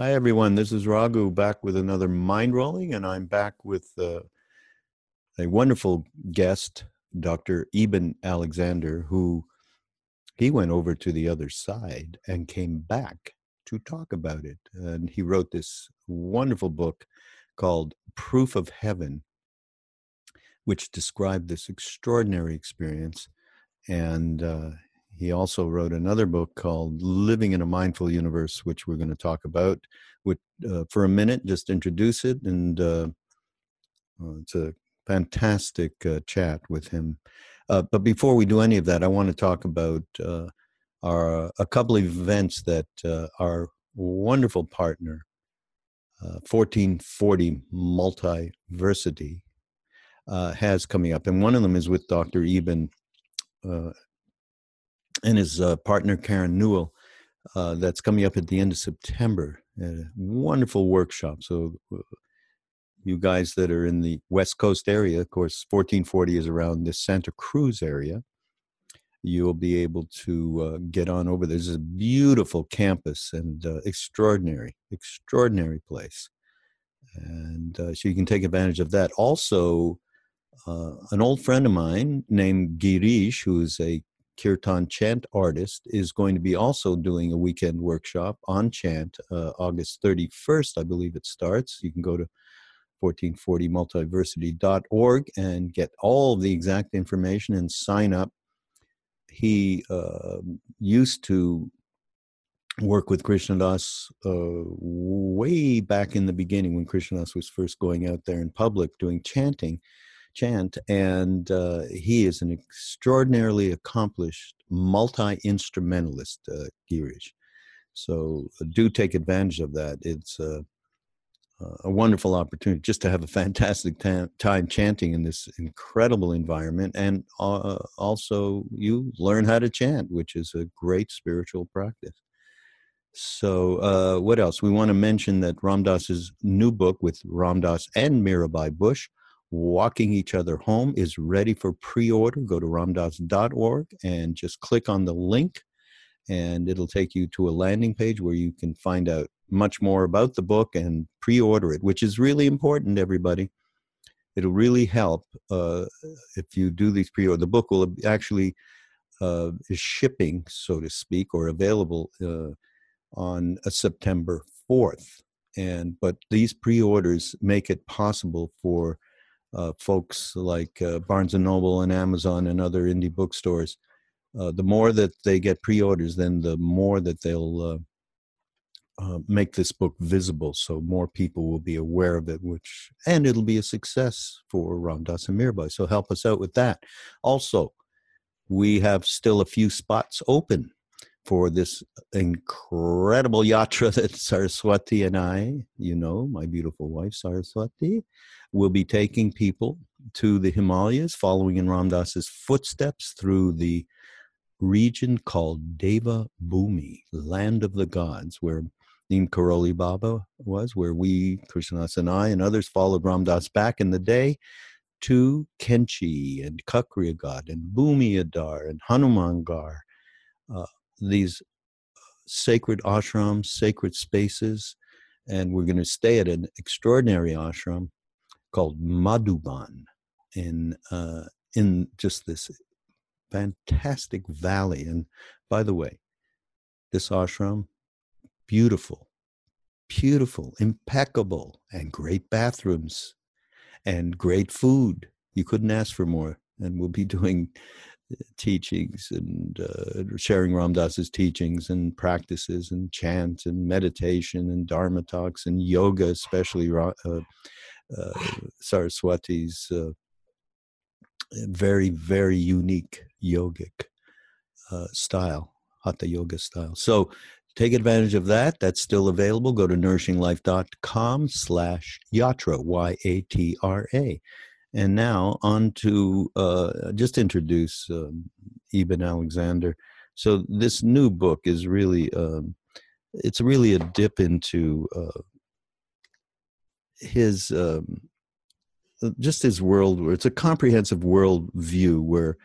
Hi, everyone. This is Raghu back with another Mind Rolling, and I'm back with uh, a wonderful guest, Dr. Eben Alexander, who he went over to the other side and came back to talk about it. And he wrote this wonderful book called Proof of Heaven, which described this extraordinary experience. And uh, he also wrote another book called Living in a Mindful Universe, which we're going to talk about uh, for a minute, just introduce it. And uh, uh, it's a fantastic uh, chat with him. Uh, but before we do any of that, I want to talk about uh, our a couple of events that our wonderful partner, 1440 Multiversity, has coming up. And one of them is with Dr. Eben and his uh, partner Karen Newell. Uh, that's coming up at the end of September. A wonderful workshop. So, uh, you guys that are in the West Coast area, of course, 1440 is around the Santa Cruz area. You'll be able to uh, get on over. There's a beautiful campus and uh, extraordinary, extraordinary place. And uh, so you can take advantage of that. Also, an old friend of mine named Girish, who is a kirtan chant artist, is going to be also doing a weekend workshop on chant uh, August 31st, I believe it starts. You can go to 1440multiversity.org and get all the exact information and sign up. He uh, used to work with Krishna Das uh, way back in the beginning when Krishna Das was first going out there in public doing chanting chant, and uh, he is an extraordinarily accomplished multi instrumentalist, uh, Girish. So uh, do take advantage of that. It's uh, a wonderful opportunity just to have a fantastic time, time chanting in this incredible environment, and uh, also you learn how to chant, which is a great spiritual practice. So, uh, what else? We want to mention that Ram Dass's new book with Ram Dass and Mirabai Bush, Walking Each Other Home is ready for pre order. Go to ramdass.org and just click on the link, and it'll take you to a landing page where you can find out much more about the book and pre order it, which is really important, everybody. It'll really help uh, if you do these pre order. The book will actually uh, is shipping, so to speak, or available uh, on September 4th. And but these pre-orders make it possible for uh, folks like uh, Barnes and Noble and Amazon and other indie bookstores, uh, the more that they get pre-orders, then the more that they'll uh, uh, make this book visible, so more people will be aware of it. Which and it'll be a success for Ram Dass and Mirabai. So help us out with that. Also, we have still a few spots open for this incredible yatra that Saraswati and I, you know, my beautiful wife Saraswati, will be taking people to the Himalayas, following in Ram Dass's footsteps through the region called Deva Bhumi, land of the gods, where Neem Karoli Baba was, where we, Krishna Das and I, and others followed Ram Dass back in the day to Kainchi and Kakriagad and Bhumi Adar and Hanumangarh. Uh, these sacred ashrams, sacred spaces, and we're going to stay at an extraordinary ashram called Madhuban in uh, in just this fantastic valley. And by the way, this ashram, beautiful, beautiful, impeccable, and great bathrooms and great food. You couldn't ask for more. And we'll be doing teachings and uh, sharing Ram Dass's teachings and practices and chant and meditation and Dharma talks and yoga, especially uh, uh, Saraswati's uh, very, very unique yogic uh, style, Hatha Yoga style. So take advantage of that. That's still available. Go to nourishinglife.com slash yatra, Y-A-T-R-A. And now on to uh, just introduce um, Eben Alexander. So this new book is really, um, it's really a dip into uh, his, um, just his world. It's a comprehensive world view where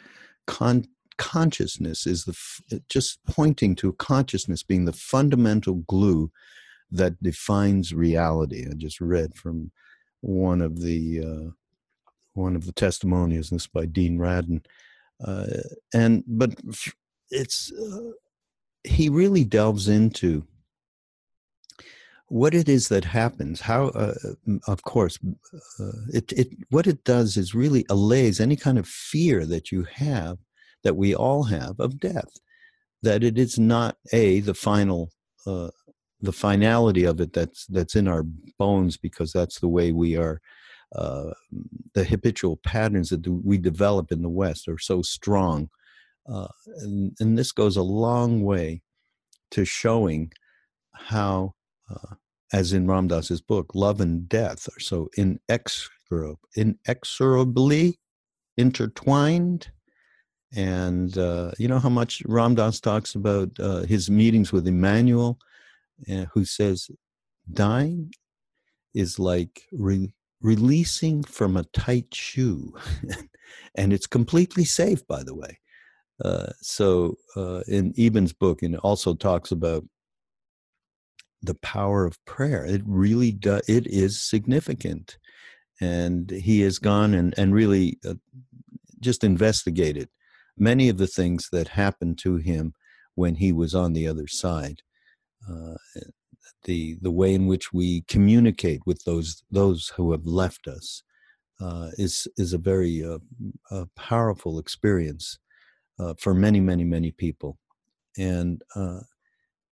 con- consciousness is the f- just pointing to consciousness being the fundamental glue that defines reality. I just read from one of the uh, one of the testimonials. This by Dean Radin, uh, and but it's uh, he really delves into what it is that happens how uh, of course uh, it, it what it does is really allays any kind of fear that you have that we all have of death that it is not a the final uh, the finality of it that's that's in our bones because that's the way we are uh, the habitual patterns that we develop in the west are so strong uh, and, and this goes a long way to showing how uh, as in Ram Dass's book, love and death are so inexorably intertwined. And uh, you know how much Ram Dass talks about uh, his meetings with Emmanuel, who says, dying is like re- releasing from a tight shoe. and it's completely safe, by the way. Uh, so uh, in Eben's book, and it also talks about the power of prayer. It really does. It is significant, and he has gone and and really uh, just investigated many of the things that happened to him when he was on the other side. Uh, the the way in which we communicate with those those who have left us uh, is is a very uh, a powerful experience uh, for many many many people, and uh,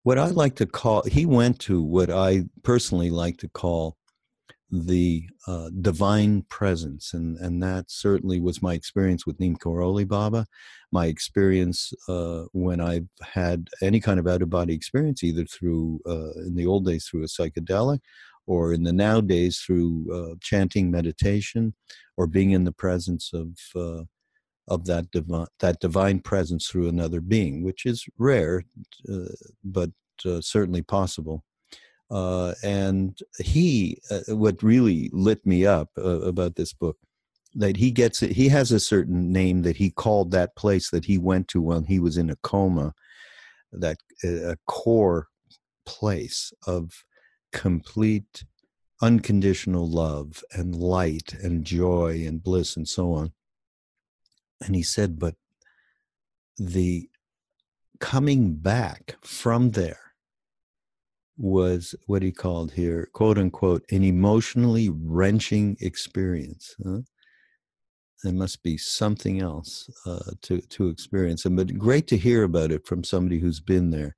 what I like to call, he went to what I personally like to call the uh, divine presence. And, and that certainly was my experience with Neem Karoli Baba, my experience uh, when I've had any kind of out of body experience, either through, uh, in the old days, through a psychedelic, or in the nowadays through uh, chanting meditation, or being in the presence of uh, of that divine that divine presence through another being, which is rare, uh, but certainly possible. Uh, and he, uh, what really lit me up uh, about this book, that he gets it. He has a certain name that he called that place that he went to when he was in a coma, that a core place of complete unconditional love and light and joy and bliss and so on and he said, but the coming back from there was what he called here, quote unquote, an emotionally wrenching experience. Huh? There must be something else uh, to to experience, and but great to hear about it from somebody who's been there,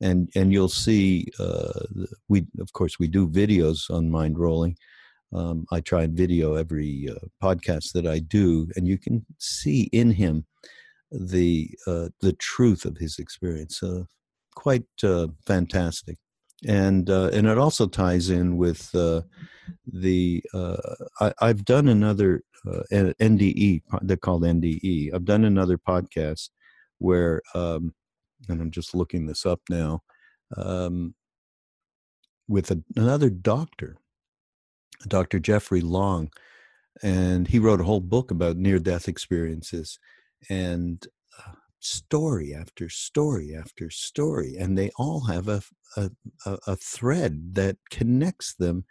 and and you'll see. Uh, we of course we do videos on Mindrolling, um, I try and video every uh, podcast that I do, and you can see in him the uh, the truth of his experience. Uh, quite uh, fantastic, and uh, and it also ties in with uh, the. I, have done another NDE. They're called NDE. I've done another podcast where, um, and I'm just looking this up now, um, with a, another doctor Dr. Jeffrey Long, and he wrote a whole book about near death experiences and uh, story after story after story. And they all have a, a, a thread that connects them.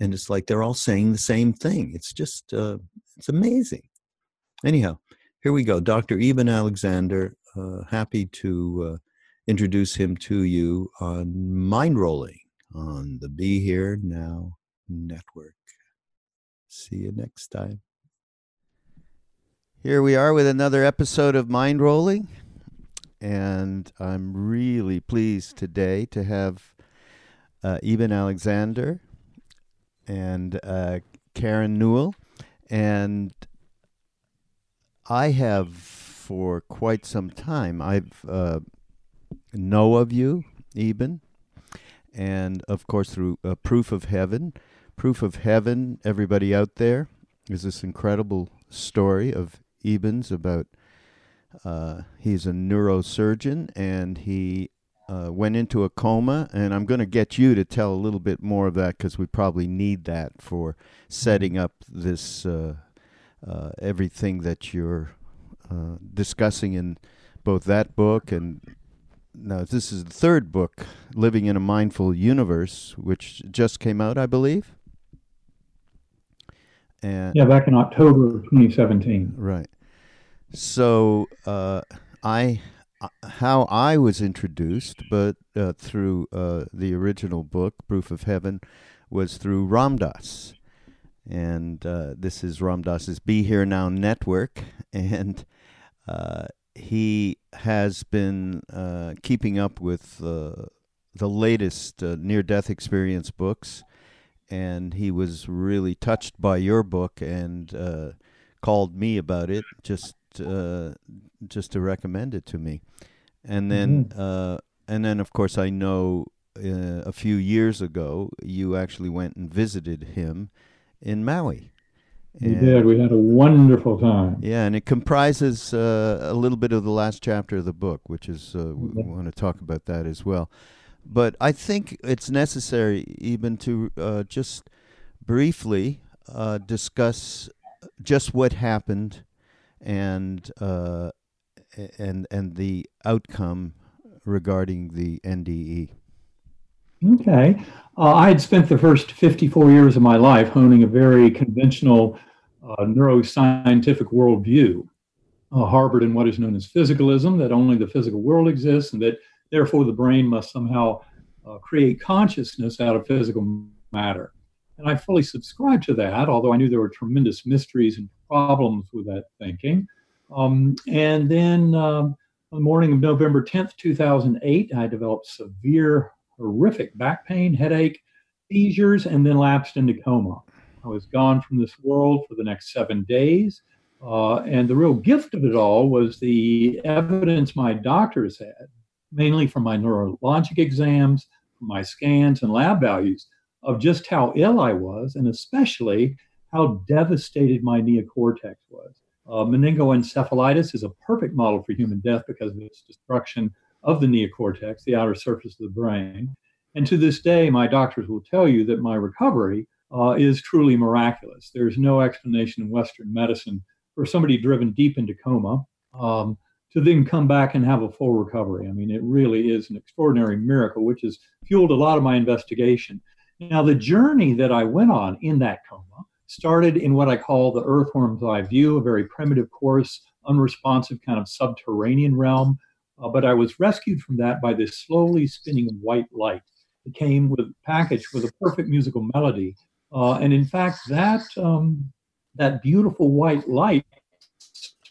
And it's like they're all saying the same thing. It's just, uh, it's amazing. Anyhow, here we go. Dr. Eben Alexander, uh, happy to uh, introduce him to you on Mind Rolling on the Be Here Now Network. See you next time. Here we are with another episode of Mindrolling. And I'm really pleased today to have uh, Eben Alexander and uh, Karen Newell. And I have for quite some time, I've uh, know of you, Eben, and of course through uh, Proof of Heaven Proof of Heaven, everybody out there, is this incredible story of Eben's about uh, he's a neurosurgeon and he uh, went into a coma. And I'm going to get you to tell a little bit more of that because we probably need that for setting up this uh, uh everything that you're uh, discussing in both that book and now this is the third book, Living in a Mindful Universe, which just came out, I believe. And yeah, back in October 2017. Right. So uh, I, uh, how I was introduced, but uh, through uh, the original book, Proof of Heaven, was through Ram Dass. And uh, this is Ram Dass's Be Here Now network. And uh, he has been uh, keeping up with uh, the latest uh, near death experience books, and he was really touched by your book and uh, called me about it just uh, just to recommend it to me. And then mm-hmm. Uh, and then of course I know a few years ago you actually went and visited him in Maui. We and, did. We had a wonderful time. Yeah, and it comprises uh, a little bit of the last chapter of the book, which is uh, we want to talk about that as well. But I think it's necessary even to uh, just briefly uh, discuss just what happened and uh, and and the outcome regarding the NDE. Okay. Uh, I had spent the first 54 years of my life honing a very conventional uh, neuroscientific worldview, uh, harbored in what is known as physicalism, that only the physical world exists and that therefore the brain must somehow uh, create consciousness out of physical matter. And I fully subscribe to that, although I knew there were tremendous mysteries and problems with that thinking. Um, and then um, on the morning of November 10th, 2008, I developed severe horrific back pain, headache, seizures, and then lapsed into coma. I was gone from this world for the next seven days. Uh, and the real gift of it all was the evidence my doctors had, mainly from my neurologic exams, my scans and lab values, of just how ill I was, and especially how devastated my neocortex was. Uh, meningoencephalitis is a perfect model for human death because of its destruction of the neocortex, the outer surface of the brain. And to this day, my doctors will tell you that my recovery uh, is truly miraculous. There's no explanation in Western medicine for somebody driven deep into coma um, to then come back and have a full recovery. I mean, it really is an extraordinary miracle, which has fueled a lot of my investigation. Now, the journey that I went on in that coma started in what I call the earthworm's eye view, a very primitive, coarse, unresponsive kind of subterranean realm uh, but I was rescued from that by this slowly spinning white light. It came with packaged with a perfect musical melody, uh, and in fact, that um, that beautiful white light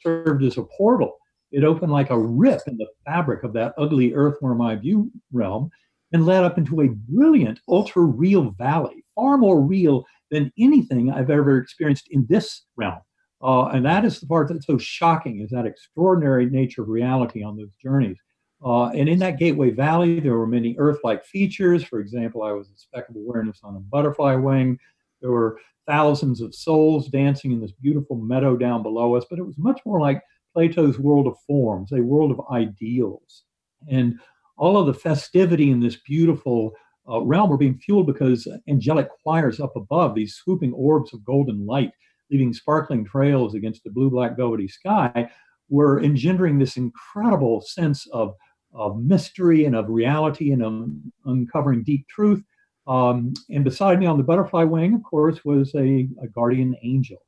served as a portal. It opened like a rip in the fabric of that ugly earthworm eye view realm and led up into a brilliant, ultra real valley, far more real than anything I've ever experienced in this realm. Uh, and that is the part that's so shocking is that extraordinary nature of reality on those journeys. Uh, and in that Gateway Valley, there were many Earth-like features. For example, I was a speck of awareness on a butterfly wing. There were thousands of souls dancing in this beautiful meadow down below us, but it was much more like Plato's world of forms, a world of ideals. And all of the festivity in this beautiful uh, realm were being fueled because angelic choirs up above, these swooping orbs of golden light, leaving sparkling trails against the blue black velvety sky, were engendering this incredible sense of, of mystery and of reality and um, uncovering deep truth. Um, and beside me on the butterfly wing, of course, was a, a guardian angel.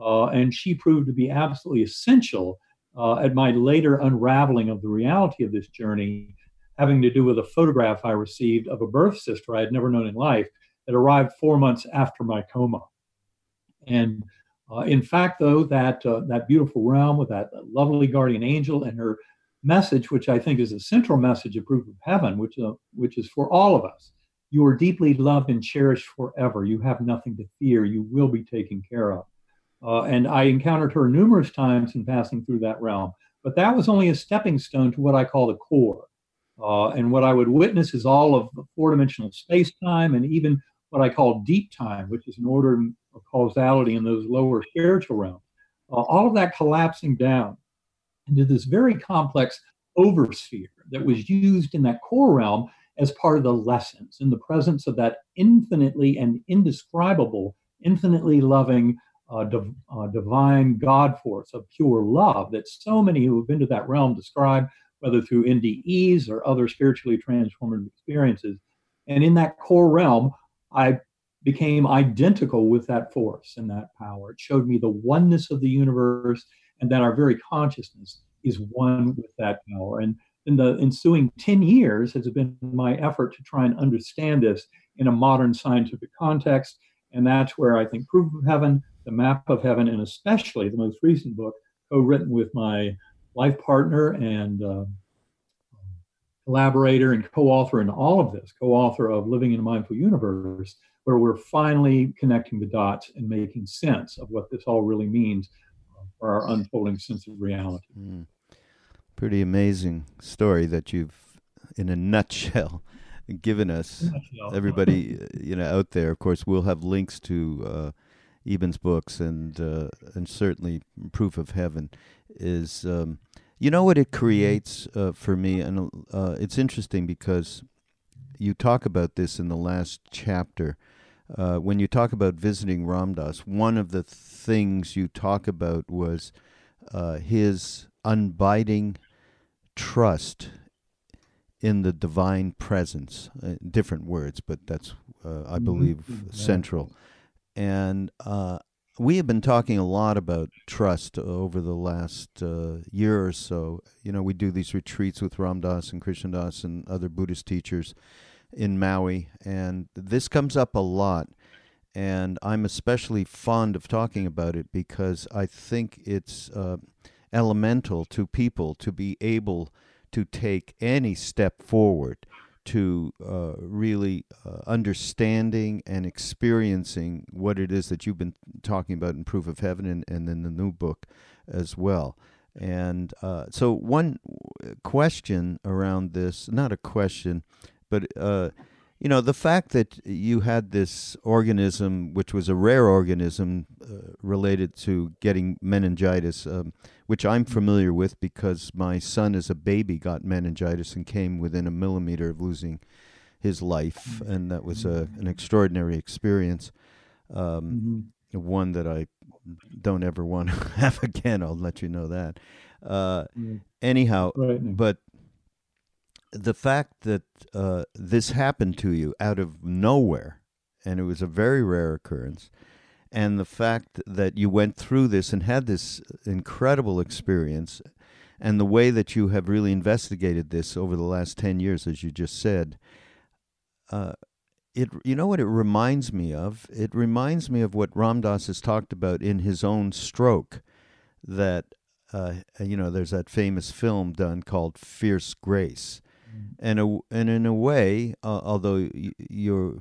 Uh, and she proved to be absolutely essential uh, at my later unraveling of the reality of this journey, having to do with a photograph I received of a birth sister I had never known in life that arrived four months after my coma. And uh, in fact, though, that uh, that beautiful realm with that lovely guardian angel and her message, which I think is a central message of proof of heaven, which uh, which is for all of us. You are deeply loved and cherished forever. You have nothing to fear. You will be taken care of. Uh, and I encountered her numerous times in passing through that realm. But that was only a stepping stone to what I call the core. Uh, and what I would witness is all of the four dimensional space time and even what I call deep time, which is an order of causality in those lower spiritual realms. Uh, all of that collapsing down into this very complex oversphere that was used in that core realm as part of the lessons in the presence of that infinitely and indescribable, infinitely loving uh, div- uh, divine God force of pure love that so many who have been to that realm describe whether through NDEs or other spiritually transformative experiences. And in that core realm, I became identical with that force and that power. It showed me the oneness of the universe and that our very consciousness is one with that power. And in the ensuing 10 years has been my effort to try and understand this in a modern scientific context. And that's where I think Proof of Heaven, The Map of Heaven, and especially the most recent book, co written with my life partner and uh, collaborator and co author in all of this, co author of Living in a Mindful Universe, where we're finally connecting the dots and making sense of what this all really means for our unfolding sense of reality. Mm. Pretty amazing story that you've, in a nutshell, given us. Everybody, uh, you know, out there, of course, we'll have links to uh, Eben's books and uh, and certainly Proof of Heaven is. Um, you know what it creates uh, for me, and uh, it's interesting because you talk about this in the last chapter. Uh, when you talk about visiting Ram Dass, one of the things you talk about was uh, his unbiding trust in the divine presence. Uh, different words, but that's, uh, I mm-hmm. believe, mm-hmm. central. And uh, we have been talking a lot about trust over the last uh, year or so. You know, we do these retreats with Ram Dass and Krishna Das and other Buddhist teachers in Maui, and this comes up a lot. And I'm especially fond of talking about it because I think it's uh, elemental to people to be able to take any step forward to uh, really uh, understanding and experiencing what it is that you've been talking about in Proof of Heaven and, and in the new book as well. And uh, so, one question around this, not a question, but uh, you know, the fact that you had this organism, which was a rare organism uh, related to getting meningitis, um, which I'm familiar with because my son, as a baby, got meningitis and came within a millimeter of losing his life, and that was a, an extraordinary experience. Um, mm-hmm. One that I don't ever want to have again. I'll let you know that. Uh, mm-hmm. Anyhow, right. but the fact that uh, this happened to you out of nowhere, and it was a very rare occurrence, and the fact that you went through this and had this incredible experience, and the way that you have really investigated this over the last 10 years, as you just said, uh, it you know what it reminds me of? It reminds me of what Ram Dass has talked about in his own stroke, that uh, you know, there's that famous film done called Fierce Grace, and a, and in a way, uh, although you're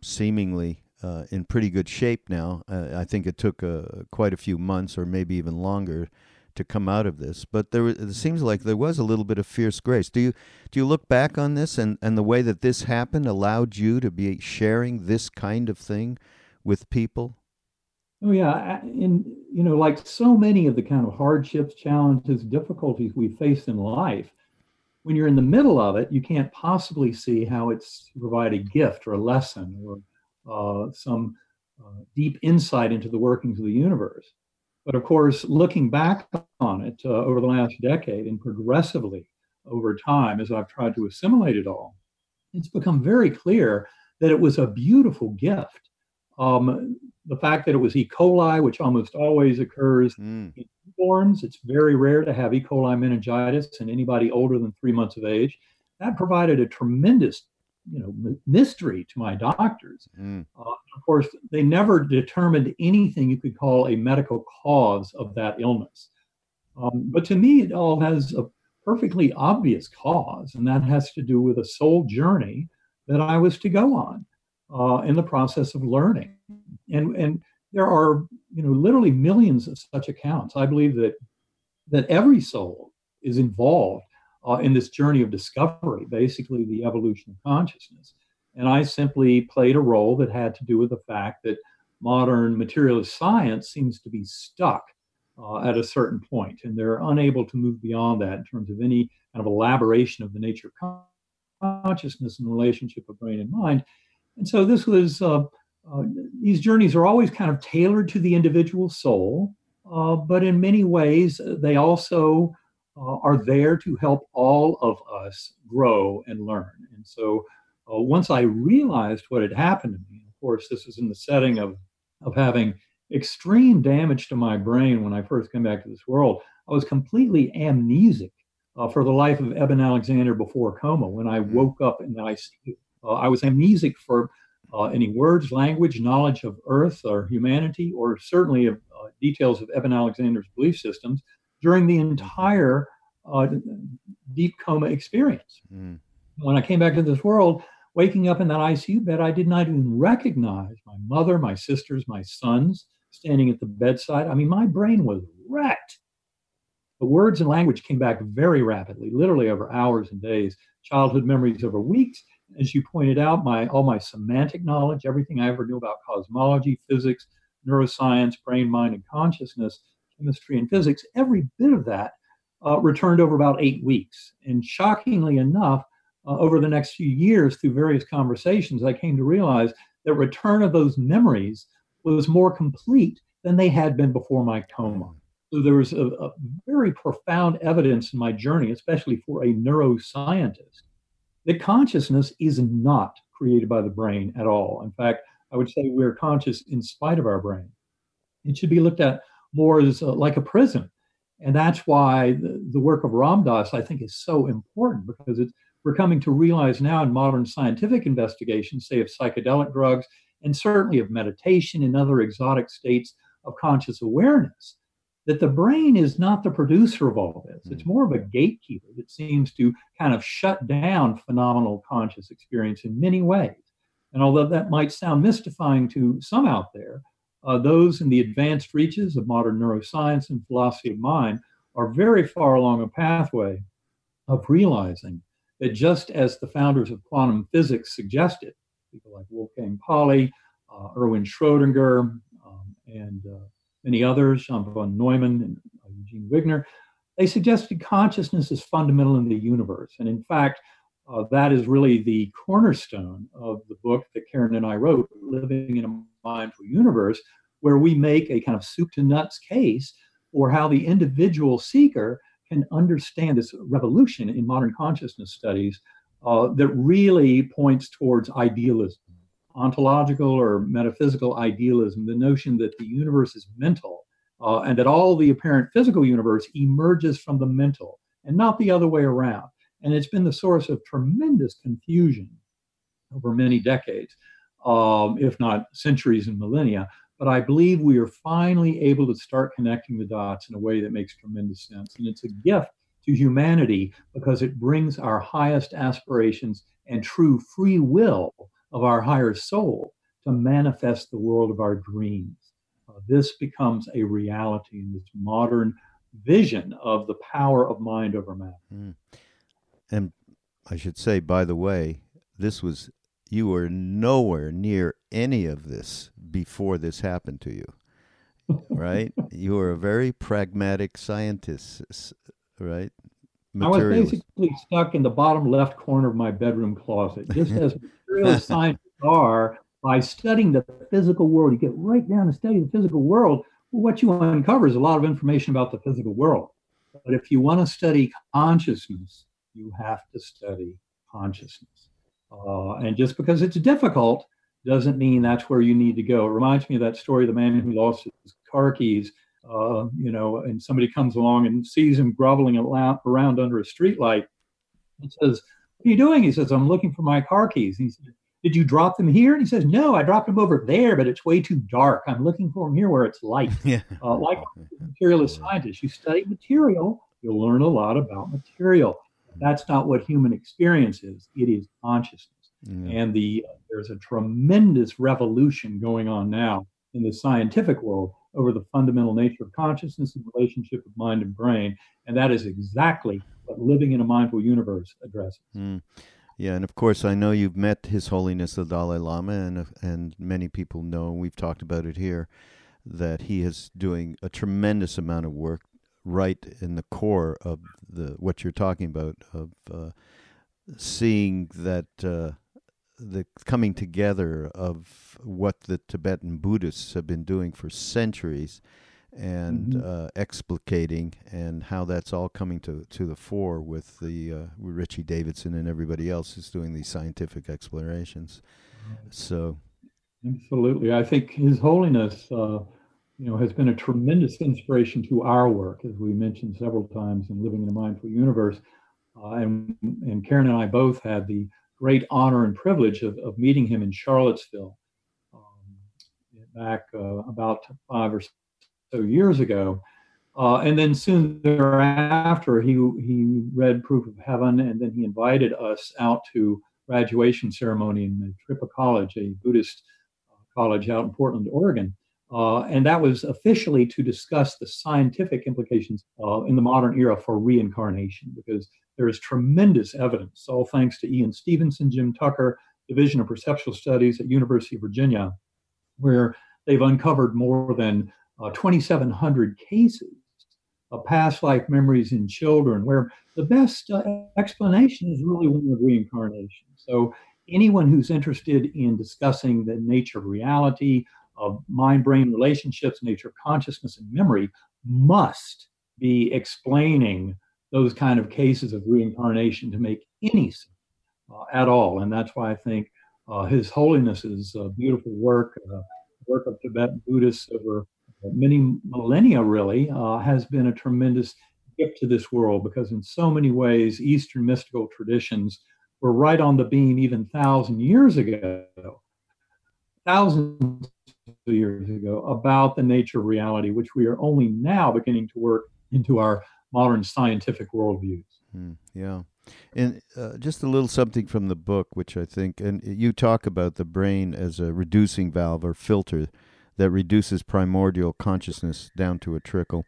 seemingly uh, in pretty good shape now, uh, I think it took uh, quite a few months or maybe even longer to come out of this. But there, it seems like there was a little bit of fierce grace. Do you do you look back on this and, and the way that this happened allowed you to be sharing this kind of thing with people? Oh yeah, in you know, like so many of the kind of hardships, challenges, difficulties we face in life, when you're in the middle of it, you can't possibly see how it's provide a gift or a lesson or uh, some uh, deep insight into the workings of the universe. But of course, looking back on it uh, over the last decade and progressively over time, as I've tried to assimilate it all, it's become very clear that it was a beautiful gift. Um, the fact that it was E. coli, which almost always occurs mm. in newborns, it's very rare to have E. coli meningitis in anybody older than three months of age. That provided a tremendous, you know, m- mystery to my doctors. Mm. Uh, of course, they never determined anything you could call a medical cause of that illness. Um, but to me, it all has a perfectly obvious cause, and that has to do with a soul journey that I was to go on uh, in the process of learning and and there are you know literally millions of such accounts. I believe that that every soul is involved uh, in this journey of discovery, basically the evolution of consciousness. And I simply played a role that had to do with the fact that modern materialist science seems to be stuck uh, at a certain point, and they're unable to move beyond that in terms of any kind of elaboration of the nature of consciousness and relationship of brain and mind. And so this was uh, uh, these journeys are always kind of tailored to the individual soul, uh, but in many ways, uh, they also uh, are there to help all of us grow and learn. And so uh, once I realized what had happened to me, of course, this was in the setting of, of having extreme damage to my brain when I first came back to this world. I was completely amnesic uh, for the life of Eben Alexander before coma. When I mm-hmm. woke up in ICU, I was amnesic for uh, any words, language, knowledge of Earth or humanity, or certainly of uh, details of Eben Alexander's belief systems during the entire uh, deep coma experience. Mm. When I came back to this world, waking up in that ICU bed, I did not even recognize my mother, my sisters, my sons standing at the bedside. I mean, my brain was wrecked. The words and language came back very rapidly, literally over hours and days, childhood memories over weeks. As you pointed out, my all my semantic knowledge, everything I ever knew about cosmology, physics, neuroscience, brain, mind, and consciousness, chemistry, and physics, every bit of that uh, returned over about eight weeks. And shockingly enough, uh, over the next few years, through various conversations, I came to realize that return of those memories was more complete than they had been before my coma. So there was a, a very profound evidence in my journey, especially for a neuroscientist, that consciousness is not created by the brain at all. In fact, I would say we're conscious in spite of our brain. It should be looked at more as uh, like a prison. And that's why the, the, work of Ram Dass, I think, is so important because it's, we're coming to realize now in modern scientific investigations, say of psychedelic drugs, and certainly of meditation and other exotic states of conscious awareness, that the brain is not the producer of all this. It's hmm. more of a gatekeeper that seems to kind of shut down phenomenal conscious experience in many ways. And although that might sound mystifying to some out there, uh, those in the advanced reaches of modern neuroscience and philosophy of mind are very far along a pathway of realizing that just as the founders of quantum physics suggested, people like Wolfgang Pauli, uh, Erwin Schrodinger, um, and uh, many others, John von Neumann and uh, Eugene Wigner, they suggested consciousness is fundamental in the universe. And in fact, uh, that is really the cornerstone of the book that Karen and I wrote, Living in a Mindful Universe, where we make a kind of soup to nuts case for how the individual seeker can understand this revolution in modern consciousness studies uh, that really points towards idealism, ontological or metaphysical idealism, the notion that the universe is mental uh, and that all the apparent physical universe emerges from the mental and not the other way around. And it's been the source of tremendous confusion over many decades, um, if not centuries and millennia. But I believe we are finally able to start connecting the dots in a way that makes tremendous sense. And it's a gift to humanity because it brings our highest aspirations and true free will of our higher soul to manifest the world of our dreams. Uh, this becomes a reality in this modern vision of the power of mind over matter. Mm. And I should say, by the way, this was, you were nowhere near any of this before this happened to you, right? you were a very pragmatic scientist, right? I was basically stuck in the bottom left corner of my bedroom closet, just as materialist scientists are by studying the physical world. You get right down to study the physical world. Well, what you uncover is a lot of information about the physical world. But if you want to study consciousness, you have to study consciousness. Uh, and just because it's difficult doesn't mean that's where you need to go. It reminds me of that story of the man who lost his car keys uh, you know, and somebody comes along and sees him groveling around under a streetlight and says, What are you doing? He says, I'm looking for my car keys. He says, Did you drop them here? And he says, No, I dropped them over there, but it's way too dark. I'm looking for them here where it's light. Yeah. Uh, like materialist scientists, you study material, you'll learn a lot about material. That's not what human experience is, it is consciousness. And the there's a tremendous revolution going on now in the scientific world over the fundamental nature of consciousness and relationship of mind and brain. And that is exactly what living in a mindful universe addresses. Mm. Yeah, and of course, I know you've met His Holiness the Dalai Lama, and and many people know we've talked about it here that he is doing a tremendous amount of work right in the core of the what you're talking about of uh, seeing that uh, the coming together of what the Tibetan Buddhists have been doing for centuries and mm-hmm. uh, explicating and how that's all coming to, to the fore with the uh, Richie Davidson and everybody else who's doing these scientific explorations. So, absolutely, I think His Holiness, uh, you know, has been a tremendous inspiration to our work, as we mentioned several times in Living in a Mindful Universe. Uh, and and Karen and I both had the great honor and privilege of, of meeting him in Charlottesville um, back uh, about five or so years ago. Uh, and then soon thereafter, he, he read Proof of Heaven, and then he invited us out to graduation ceremony in Trippa College, a Buddhist uh, college out in Portland, Oregon. Uh, and that was officially to discuss the scientific implications uh, in the modern era for reincarnation, because there is tremendous evidence, all thanks to Ian Stevenson, Jim Tucker, Division of Perceptual Studies at University of Virginia, where they've uncovered more than uh, 2,700 cases of past life memories in children, where the best uh, explanation is really one of reincarnation. So, anyone who's interested in discussing the nature of reality, of mind brain relationships, nature of consciousness, and memory must be explaining those kind of cases of reincarnation to make any sense uh, at all. And that's why I think uh, His Holiness's uh, beautiful work, uh, work of Tibetan Buddhists over many millennia really uh, has been a tremendous gift to this world because in so many ways eastern mystical traditions were right on the beam even thousand years ago thousands of years ago about the nature of reality which we are only now beginning to work into our modern scientific worldviews. Mm, yeah. And uh, just a little something from the book which i think and you talk about the brain as a reducing valve or filter that reduces primordial consciousness down to a trickle.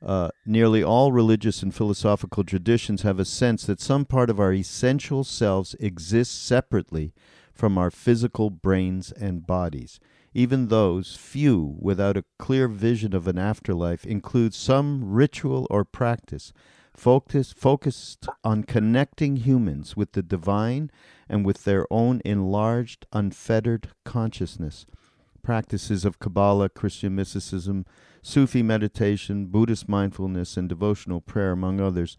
Uh, nearly all religious and philosophical traditions have a sense that some part of our essential selves exists separately from our physical brains and bodies. Even those, few without a clear vision of an afterlife, include some ritual or practice focus, focused on connecting humans with the divine and with their own enlarged, unfettered consciousness practices of Kabbalah, Christian mysticism, Sufi meditation, Buddhist mindfulness, and devotional prayer, among others.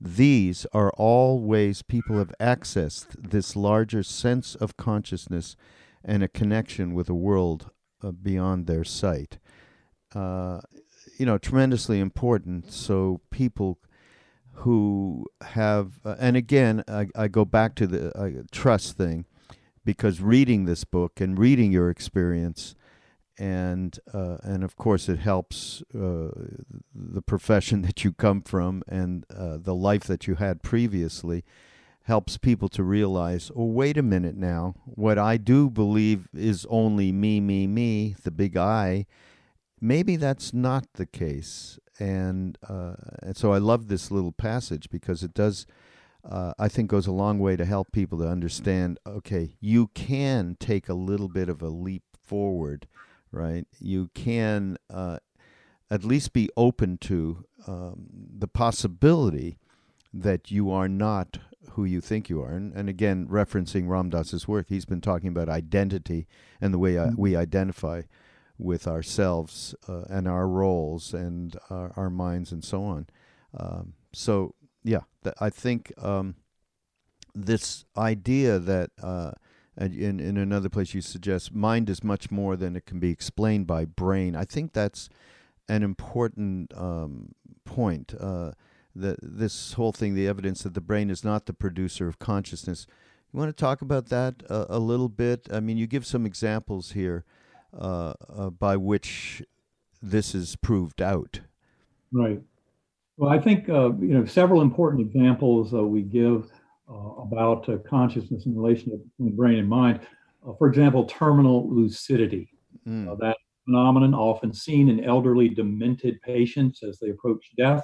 These are all ways people have accessed this larger sense of consciousness and a connection with a world uh, beyond their sight. Uh, you know, tremendously important. So people who have, uh, and again, I, I, go back to the uh, trust thing because reading this book and reading your experience and uh, and of course it helps uh, the profession that you come from and uh, the life that you had previously helps people to realize oh wait a minute now. What I do believe is only me me me the big I. Maybe that's not the case. And uh, and so I love this little passage because it does uh, I think goes a long way to help people to understand okay, you can take a little bit of a leap forward, right? You can uh, at least be open to um, the possibility that you are not who you think you are. And, and again, referencing Ram Dass's work, he's been talking about identity and the way uh, mm-hmm. we identify with ourselves uh, and our roles and our, our, minds and so on. Um, so yeah, I think um, this idea that uh, in in another place you suggest mind is much more than it can be explained by brain. I think that's an important um, point. Uh, this whole thing, the evidence that the brain is not the producer of consciousness. You want to talk about that a, a little bit? I mean, you give some examples here uh, uh by which this is proved out. Right. Well, I think uh, you know several important examples uh, we give uh, about uh, consciousness in relationship between brain and mind. Uh, for example, terminal lucidity. Mm. that phenomenon often seen in elderly demented patients as they approach death.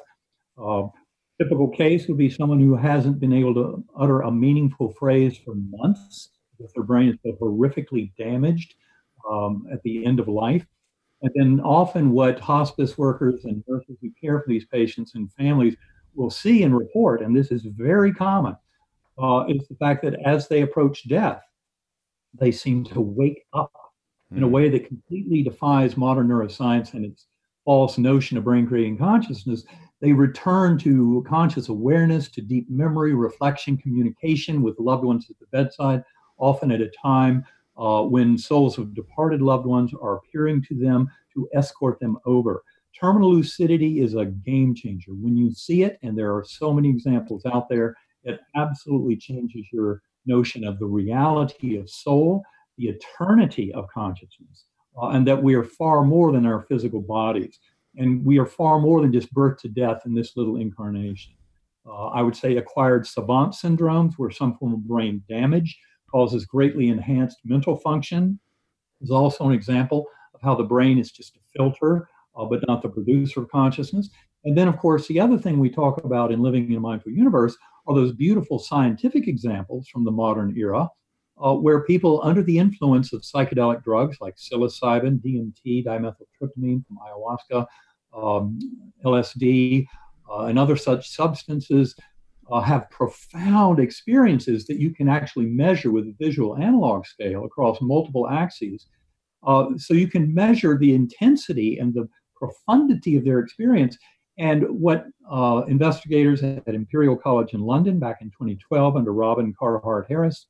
typical case would be someone who hasn't been able to utter a meaningful phrase for months because their brain is so horrifically damaged um, at the end of life. And then often what hospice workers and nurses who care for these patients and families will see and report, and this is very common, uh, is the fact that as they approach death, they seem to wake up in a hmm. way that completely defies modern neuroscience and its false notion of brain creating consciousness, they return to conscious awareness, to deep memory, reflection, communication with loved ones at the bedside, often at a time uh, when souls of departed loved ones are appearing to them to escort them over. Terminal lucidity is a game changer. When you see it, and there are so many examples out there, it absolutely changes your notion of the reality of soul, the eternity of consciousness, uh, and that we are far more than our physical bodies. And we are far more than just birth to death in this little incarnation. Uh, I would say acquired savant syndromes, where some form of brain damage causes greatly enhanced mental function, is also an example of how the brain is just a filter, uh, but not the producer of consciousness. And then, of course, the other thing we talk about in Living in a Mindful Universe are those beautiful scientific examples from the modern era uh, where people under the influence of psychedelic drugs like psilocybin, DMT, dimethyltryptamine from ayahuasca, um, LSD, uh, and other such substances uh, have profound experiences that you can actually measure with a visual analog scale across multiple axes. Uh, so you can measure the intensity and the profundity of their experience. And what uh, investigators at Imperial College in London back in 2012 under Robin Carhart Harris,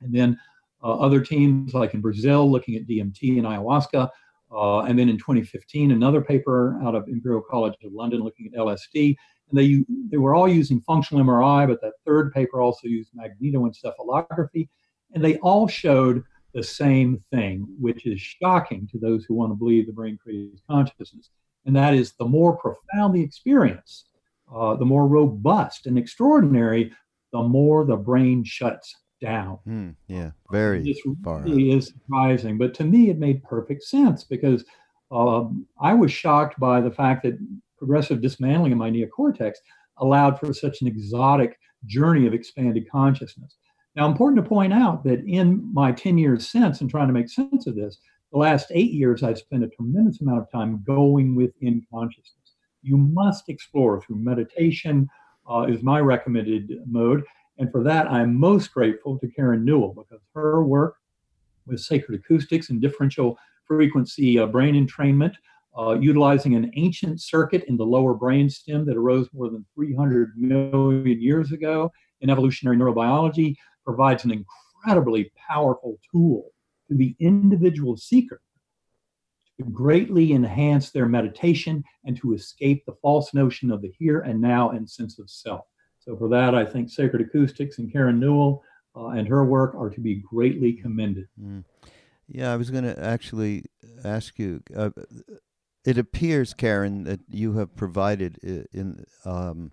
and then uh, other teams like in Brazil looking at DMT and ayahuasca, uh, and then in 2015 another paper out of Imperial College of London looking at LSD. And they they were all using functional MRI, but that third paper also used magnetoencephalography, and they all showed the same thing, which is shocking to those who want to believe the brain creates consciousness. And that is the more profound the experience, uh, the more robust and extraordinary, the more the brain shuts down. Mm, yeah, very this really is surprising, but to me it made perfect sense because um, I was shocked by the fact that progressive dismantling of my neocortex allowed for such an exotic journey of expanded consciousness. Now, important to point out that in my 10 years since and trying to make sense of this, the last eight years, I've spent a tremendous amount of time going within consciousness. You must explore through meditation, uh, is my recommended mode. And for that, I'm most grateful to Karen Newell because her work with sacred acoustics and differential frequency uh, brain entrainment, uh, utilizing an ancient circuit in the lower brain stem that arose more than 300 million years ago in evolutionary neurobiology, provides an incredibly powerful tool to the individual seeker to greatly enhance their meditation and to escape the false notion of the here and now and sense of self. So, for that, I think Sacred Acoustics and Karen Newell uh, and her work are to be greatly commended. Mm. Yeah, I was going to actually ask you. Uh, it appears, Karen, that you have provided in um,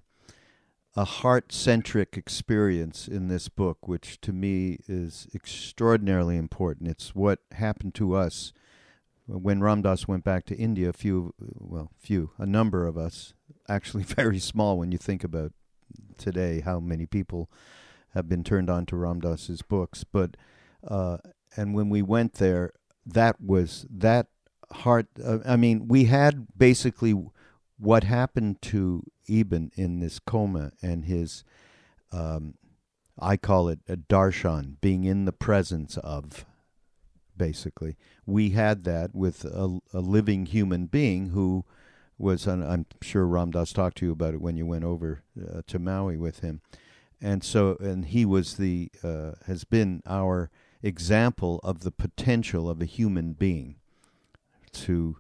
a heart centric experience in this book, which to me is extraordinarily important. It's what happened to us when Ram Dass went back to India. A few, well, few, a number of us, actually very small when you think about today how many people have been turned on to Ram Dass's books. But, uh, and when we went there, that was that heart. Uh, I mean, we had basically what happened to Eben in this coma and his, um, I call it a darshan, being in the presence of, basically. We had that with a, a living human being who was, an, I'm sure Ram Dass talked to you about it when you went over uh, to Maui with him. And so, and he was the, uh, has been our example of the potential of a human being to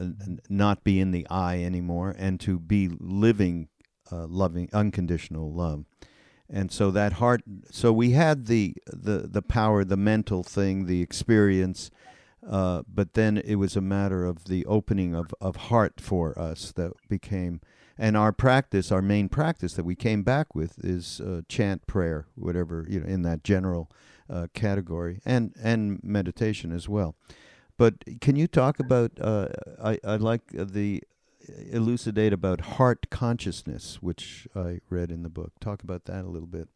uh, not be in the I anymore and to be living uh, loving unconditional love. And so that heart so we had the the the power the mental thing the experience uh, but then it was a matter of the opening of, of heart for us that became and our practice our main practice that we came back with is uh, chant prayer whatever you know in that general uh, category and and meditation as well but can you talk about? Uh, I I like the elucidate about heart consciousness, which I read in the book. Talk about that a little bit.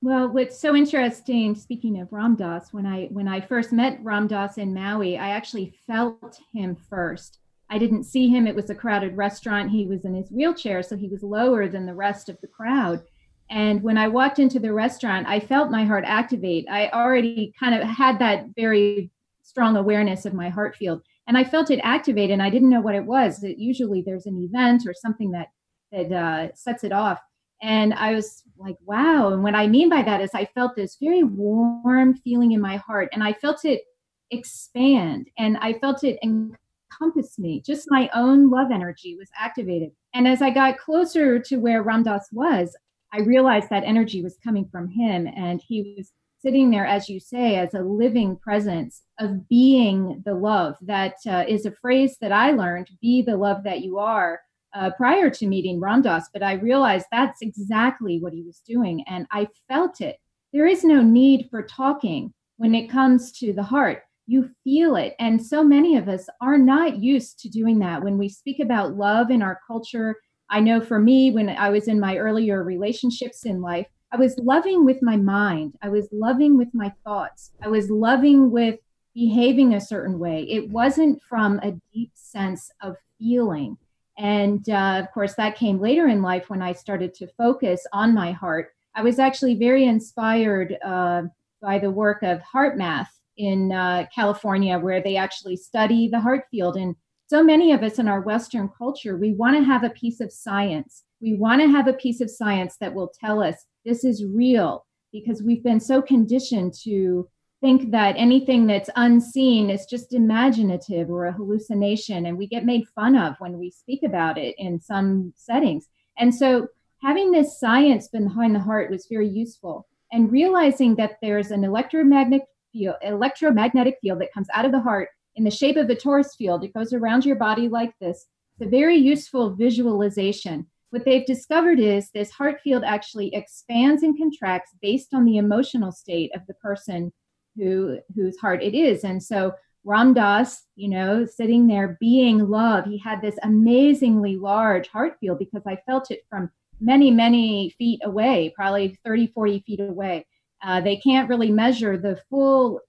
Well, what's so interesting, speaking of Ram Dass, when I when I first met Ram Dass in Maui, I actually felt him first. I didn't see him. It was a crowded restaurant. He was in his wheelchair, so he was lower than the rest of the crowd. And when I walked into the restaurant, I felt my heart activate. I already kind of had that very strong awareness of my heart field. and I felt it activate, and I didn't know what it was. That usually there's an event or something that that uh, sets it off, and I was like, wow. And what I mean by that is I felt this very warm feeling in my heart, and I felt it expand, and I felt it encompass me. Just my own love energy was activated. And as I got closer to where Ram Dass was, I realized that energy was coming from him, and he was sitting there, as you say, as a living presence of being the love. That uh, is a phrase that I learned be the love that you are uh, prior to meeting Ram Dass, but I realized that's exactly what he was doing, and I felt it. There is no need for talking when it comes to the heart. You feel it. And so many of us are not used to doing that. When we speak about love in our culture, I know for me, when I was in my earlier relationships in life, I was loving with my mind. I was loving with my thoughts. I was loving with behaving a certain way. It wasn't from a deep sense of feeling. And uh, of course, that came later in life when I started to focus on my heart. I was actually very inspired uh, by the work of HeartMath in uh, California, where they actually study the heart field. And so many of us in our Western culture, we want to have a piece of science. We want to have a piece of science that will tell us this is real because we've been so conditioned to think that anything that's unseen is just imaginative or a hallucination and we get made fun of when we speak about it in some settings. And so having this science behind the heart was very useful and realizing that there's an electromagnetic field electromagnetic field that comes out of the heart in the shape of a torus field it goes around your body like this. It's a very useful visualization what they've discovered is this heart field actually expands and contracts based on the emotional state of the person who whose heart it is. And so Ram Dass, you know, sitting there being love, he had this amazingly large heart field because I felt it from many, many feet away, probably 30, 40 feet away. Uh, they can't really measure the full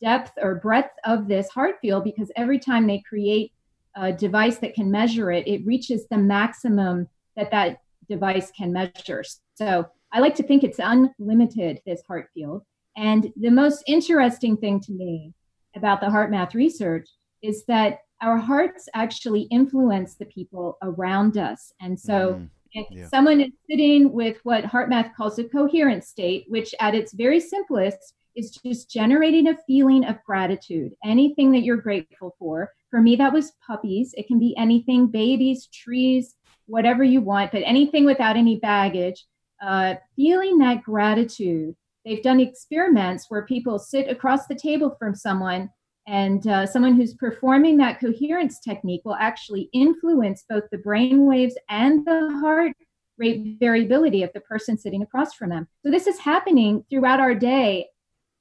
depth or breadth of this heart field because every time they create a device that can measure it, it reaches the maximum that that device can measure. So I like to think it's unlimited, this heart field. And the most interesting thing to me about the HeartMath research is that our hearts actually influence the people around us. And so mm, yeah. someone is sitting with what HeartMath calls a coherent state, which at its very simplest is just generating a feeling of gratitude, anything that you're grateful for. For me, that was puppies. It can be anything babies, trees, whatever you want, but anything without any baggage. Uh, feeling that gratitude they've done experiments where people sit across the table from someone and uh, someone who's performing that coherence technique will actually influence both the brain waves and the heart rate variability of the person sitting across from them. So this is happening throughout our day,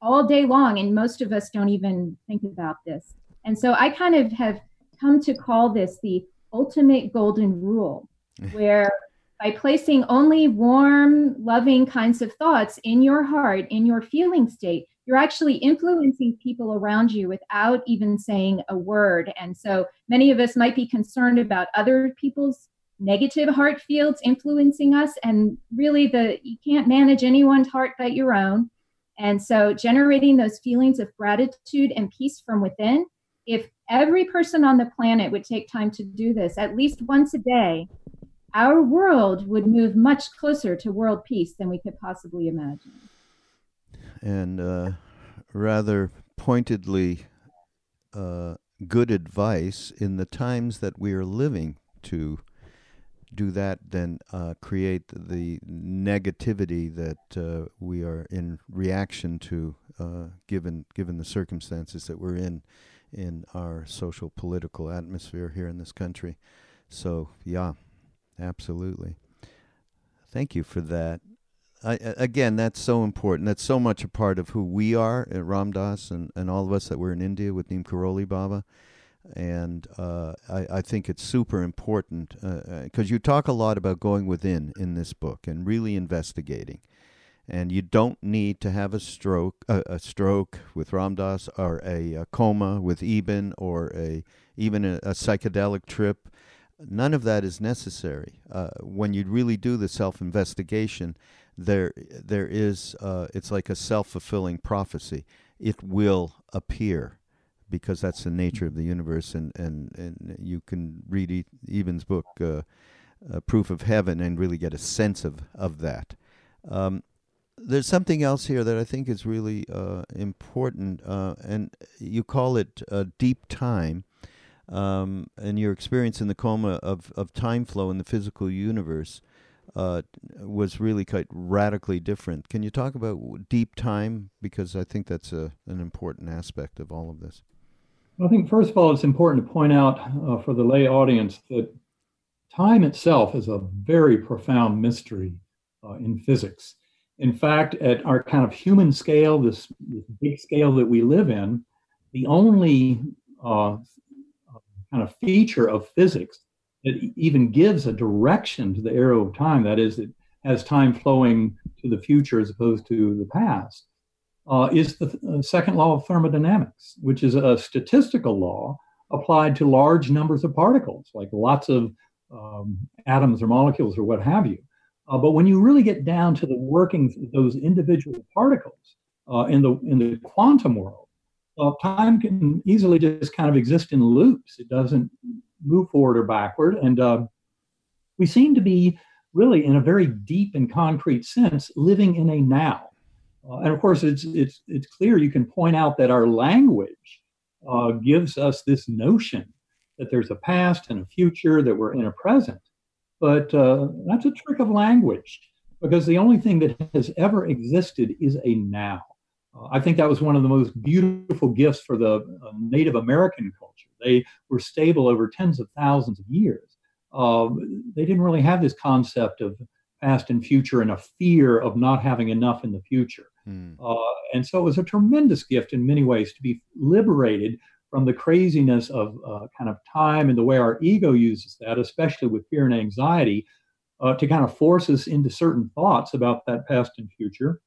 all day long, and most of us don't even think about this. And so I kind of have come to call this the ultimate golden rule, where by placing only warm, loving kinds of thoughts in your heart, in your feeling state, you're actually influencing people around you without even saying a word. And so many of us might be concerned about other people's negative heart fields influencing us. And really, the you can't manage anyone's heart but your own. And so generating those feelings of gratitude and peace from within, if every person on the planet would take time to do this at least once a day, our world would move much closer to world peace than we could possibly imagine. And uh, rather pointedly, uh, good advice in the times that we are living to do that than uh, create the negativity that uh, we are in reaction to, uh, given given the circumstances that we're in in our social political atmosphere here in this country. So yeah, Absolutely. Thank you for that. I, again, that's so important. That's so much a part of who we are at Ram Dass and, and all of us that were in India with Neem Karoli Baba. And uh, I, I think it's super important because uh, uh you talk a lot about going within in this book and really investigating. And you don't need to have a stroke, a stroke with Ram Dass, or a, a, coma with Eben, or a even a, a psychedelic trip None of that is necessary. Uh, when you really do the self investigation, there there is uh, it's like a self fulfilling prophecy. It will appear because that's the nature of the universe, and and and you can read e- Eben's book, uh, uh, Proof of Heaven, and really get a sense of of that. Um, there's something else here that I think is really uh, important, uh, and you call it deep time. Um, and your experience in the coma of, of time flow in the physical universe uh, was really quite radically different. Can you talk about deep time? Because I think that's a, an important aspect of all of this. I think, first of all, it's important to point out uh, for the lay audience that time itself is a very profound mystery uh, in physics. In fact, at our kind of human scale, this, this big scale that we live in, the only uh, kind of feature of physics that even gives a direction to the arrow of time. That is, it has time flowing to the future as opposed to the past. Uh, is the uh, second law of thermodynamics, which is a statistical law applied to large numbers of particles, like lots of um, atoms or molecules or what have you. Uh, but when you really get down to the workings of those individual particles uh, in the in the quantum world, uh, time can easily just kind of exist in loops. It doesn't move forward or backward. And uh, we seem to be really, in a very deep and concrete sense, living in a now. Uh, and of course, it's, it's, it's clear you can point out that our language uh, gives us this notion that there's a past and a future, that we're in a present. But uh, that's a trick of language because the only thing that has ever existed is a now. Uh, I think that was one of the most beautiful gifts for the uh, Native American culture. They were stable over tens of thousands of years. Uh, they didn't really have this concept of past and future and a fear of not having enough in the future. Mm. and so it was a tremendous gift in many ways to be liberated from the craziness of uh, kind of time and the way our ego uses that, especially with fear and anxiety, uh, to kind of force us into certain thoughts about that past and future.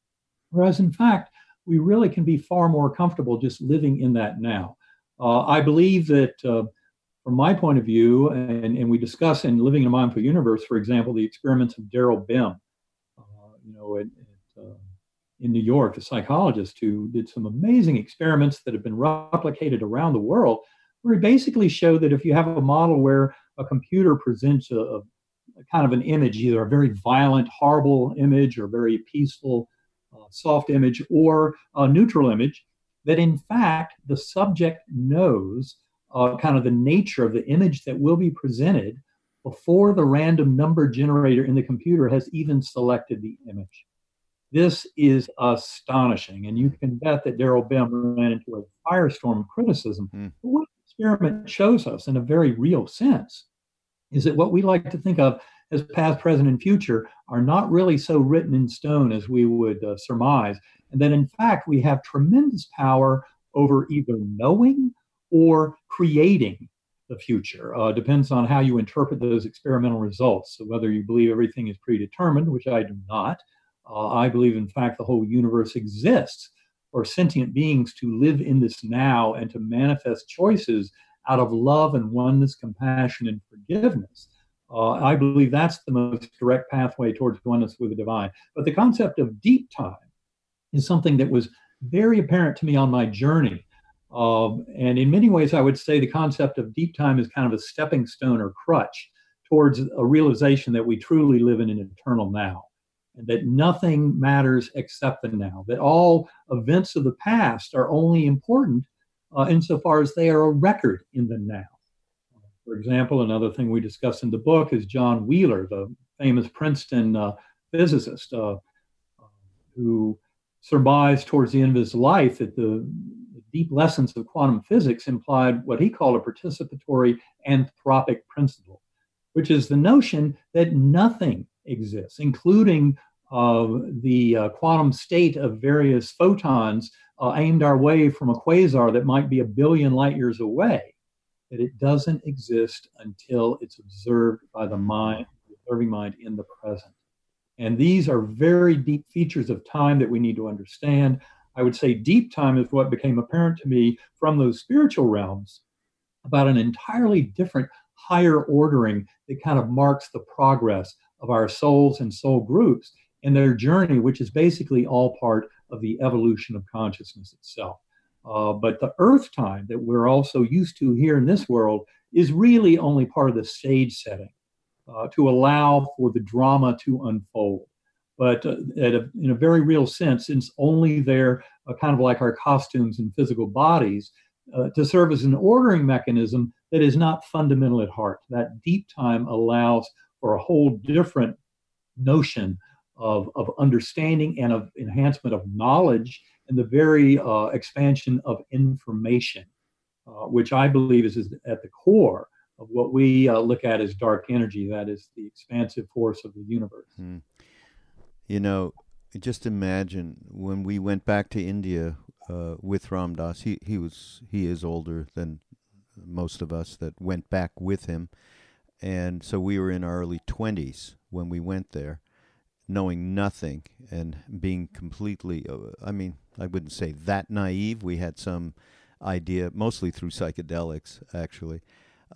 Whereas, in fact, we really can be far more comfortable just living in that now. Uh, I believe that, uh, from my point of view, and, and we discuss in Living in a Mindful Universe, for example, the experiments of Daryl Bem, uh, you know, at, at, uh, in New York, a psychologist who did some amazing experiments that have been replicated around the world, where he basically showed that if you have a model where a computer presents a, a kind of an image, either a very violent, horrible image or very peaceful, soft image or a neutral image, that in fact the subject knows uh, kind of the nature of the image that will be presented before the random number generator in the computer has even selected the image. This is astonishing, and you can bet that Daryl Bem ran into a firestorm of criticism. Mm. But what the experiment shows us, in a very real sense, is that what we like to think of as past, present, and future are not really so written in stone as we would uh, surmise. And that in fact, we have tremendous power over either knowing or creating the future. Uh, depends on how you interpret those experimental results. So, whether you believe everything is predetermined, which I do not, uh, I believe, in fact, the whole universe exists for sentient beings to live in this now and to manifest choices out of love and oneness, compassion, and forgiveness. Uh, I believe that's the most direct pathway towards oneness with the divine. But the concept of deep time is something that was very apparent to me on my journey. Um, and in many ways, I would say the concept of deep time is kind of a stepping stone or crutch towards a realization that we truly live in an eternal now, and that nothing matters except the now, that all events of the past are only important uh, insofar as they are a record in the now. For example, another thing we discuss in the book is John Wheeler, the famous Princeton uh, physicist uh, who surmised towards the end of his life that the, deep lessons of quantum physics implied what he called a participatory anthropic principle, which is the notion that nothing exists, including uh, the uh, quantum state of various photons uh, aimed our way from a quasar that might be a billion light years away that it doesn't exist until it's observed by the mind, the observing mind in the present. And these are very deep features of time that we need to understand. I would say deep time is what became apparent to me from those spiritual realms about an entirely different higher ordering that kind of marks the progress of our souls and soul groups in their journey, which is basically all part of the evolution of consciousness itself. Uh, but the earth time that we're also used to here in this world is really only part of the stage setting uh, to allow for the drama to unfold. But uh, a, in a very real sense, it's only there, uh, kind of like our costumes and physical bodies, uh, to serve as an ordering mechanism that is not fundamental at heart. That deep time allows for a whole different notion of, of understanding and of enhancement of knowledge and the very uh, expansion of information, uh, which I believe is, is, at the core of what we uh, look at as dark energy, that is the expansive force of the universe. Mm. You know, just imagine when we went back to India uh, with Ram Dass. He he was he is older than most of us that went back with him, and so we were in our early twenties when we went there, knowing nothing and being completely. Uh, I mean, I wouldn't say that naive. We had some idea, mostly through psychedelics, actually.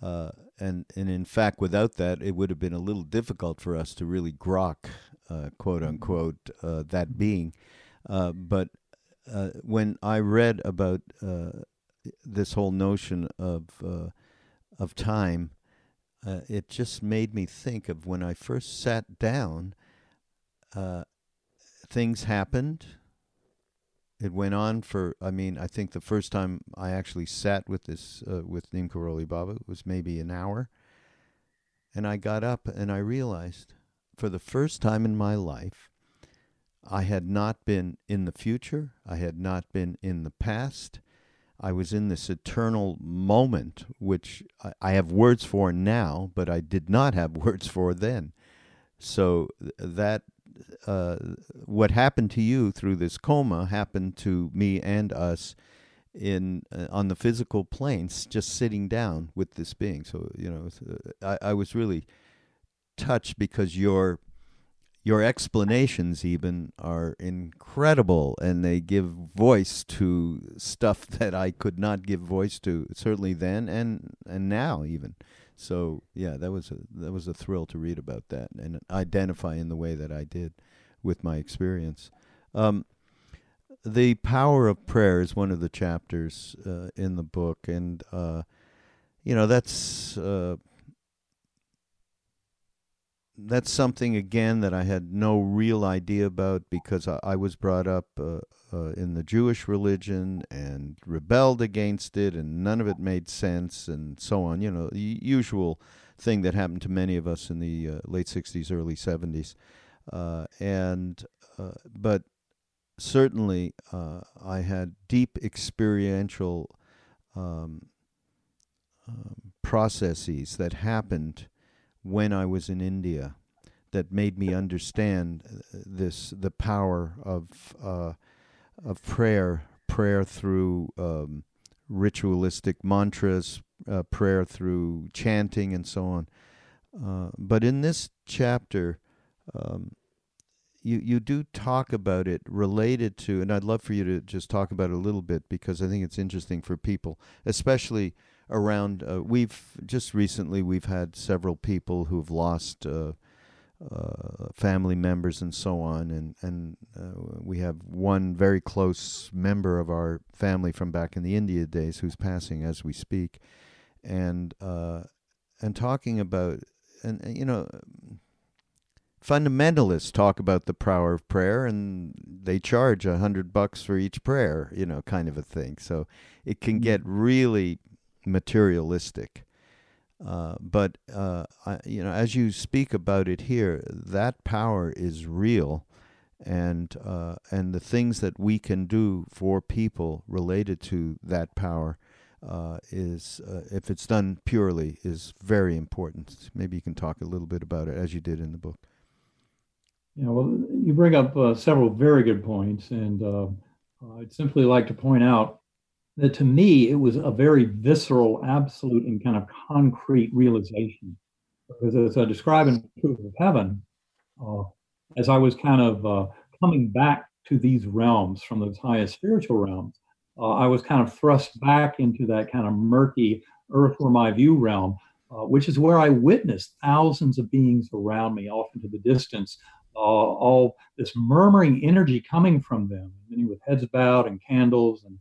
Uh, and and in fact, without that, it would have been a little difficult for us to really grok, uh, quote unquote, uh, that being. Uh, but when I read about this whole notion of of time, it just made me think of when I first sat down. Things happened. It went on for i mean i think the first time i actually sat with this uh, with neem karoli baba was maybe an hour. And i got up and i realized for the first time in my life i had not been in the future. I had not been in the past. I was in this eternal moment which i, I have words for now but i did not have words for then. So that uh, what happened to you through this coma happened to me and us in uh, on the physical planes, just sitting down with this being. So you know, uh, I, I was really touched because your your explanations even are incredible and they give voice to stuff that I could not give voice to certainly then and and now even so yeah that was a that was a thrill to read about that and identify in the way that I did with my experience. Um, the power of prayer is one of the chapters uh, in the book, and uh, you know that's uh, that's something again that I had no real idea about because I, I was brought up uh, uh, in the Jewish religion and rebelled against it, and none of it made sense, and so on. You know, the usual thing that happened to many of us in the uh, late '60s, early '70s. Uh, and uh, but certainly uh, I had deep experiential um, um, processes that happened when I was in India that made me understand this the power of uh, of prayer prayer through um, ritualistic mantras uh, prayer through chanting and so on. Uh, but in this chapter um, you you do talk about it related to, and I'd love for you to just talk about it a little bit because I think it's interesting for people, especially around. Uh, we've just recently we've had several people who've lost. Uh, uh, family members and so on, and and uh, we have one very close member of our family from back in the India days who's passing as we speak, and uh, and talking about and you know fundamentalists talk about the power of prayer and they charge a hundred bucks for each prayer, you know, kind of a thing. So it can get mm. really materialistic. Uh, but uh, I, you know, as you speak about it here, that power is real, and uh, and the things that we can do for people related to that power uh, is, uh, if it's done purely, is very important. Maybe you can talk a little bit about it as you did in the book. Yeah, well, you bring up uh, several very good points, and I'd simply like to point out that to me it was a very visceral, absolute, and kind of concrete realization. Because as I describe in Proof of Heaven, uh, as I was kind of uh, coming back to these realms from those highest spiritual realms, uh, I was kind of thrust back into that kind of murky earthworm eye view realm, uh, which is where I witnessed thousands of beings around me off into the distance all, all this murmuring energy coming from them, many with heads bowed and candles and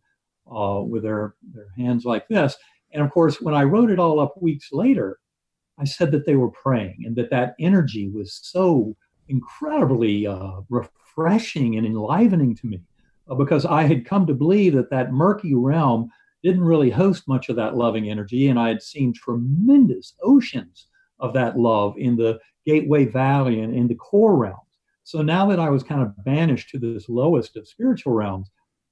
uh, with their, their hands like this. And of course, when I wrote it all up weeks later, I said that they were praying and that that energy was so incredibly uh, refreshing and enlivening to me uh, because I had come to believe that that murky realm didn't really host much of that loving energy. And I had seen tremendous oceans of that love in the Gateway Valley and in the core realms. So now that I was kind of banished to this lowest of spiritual realms,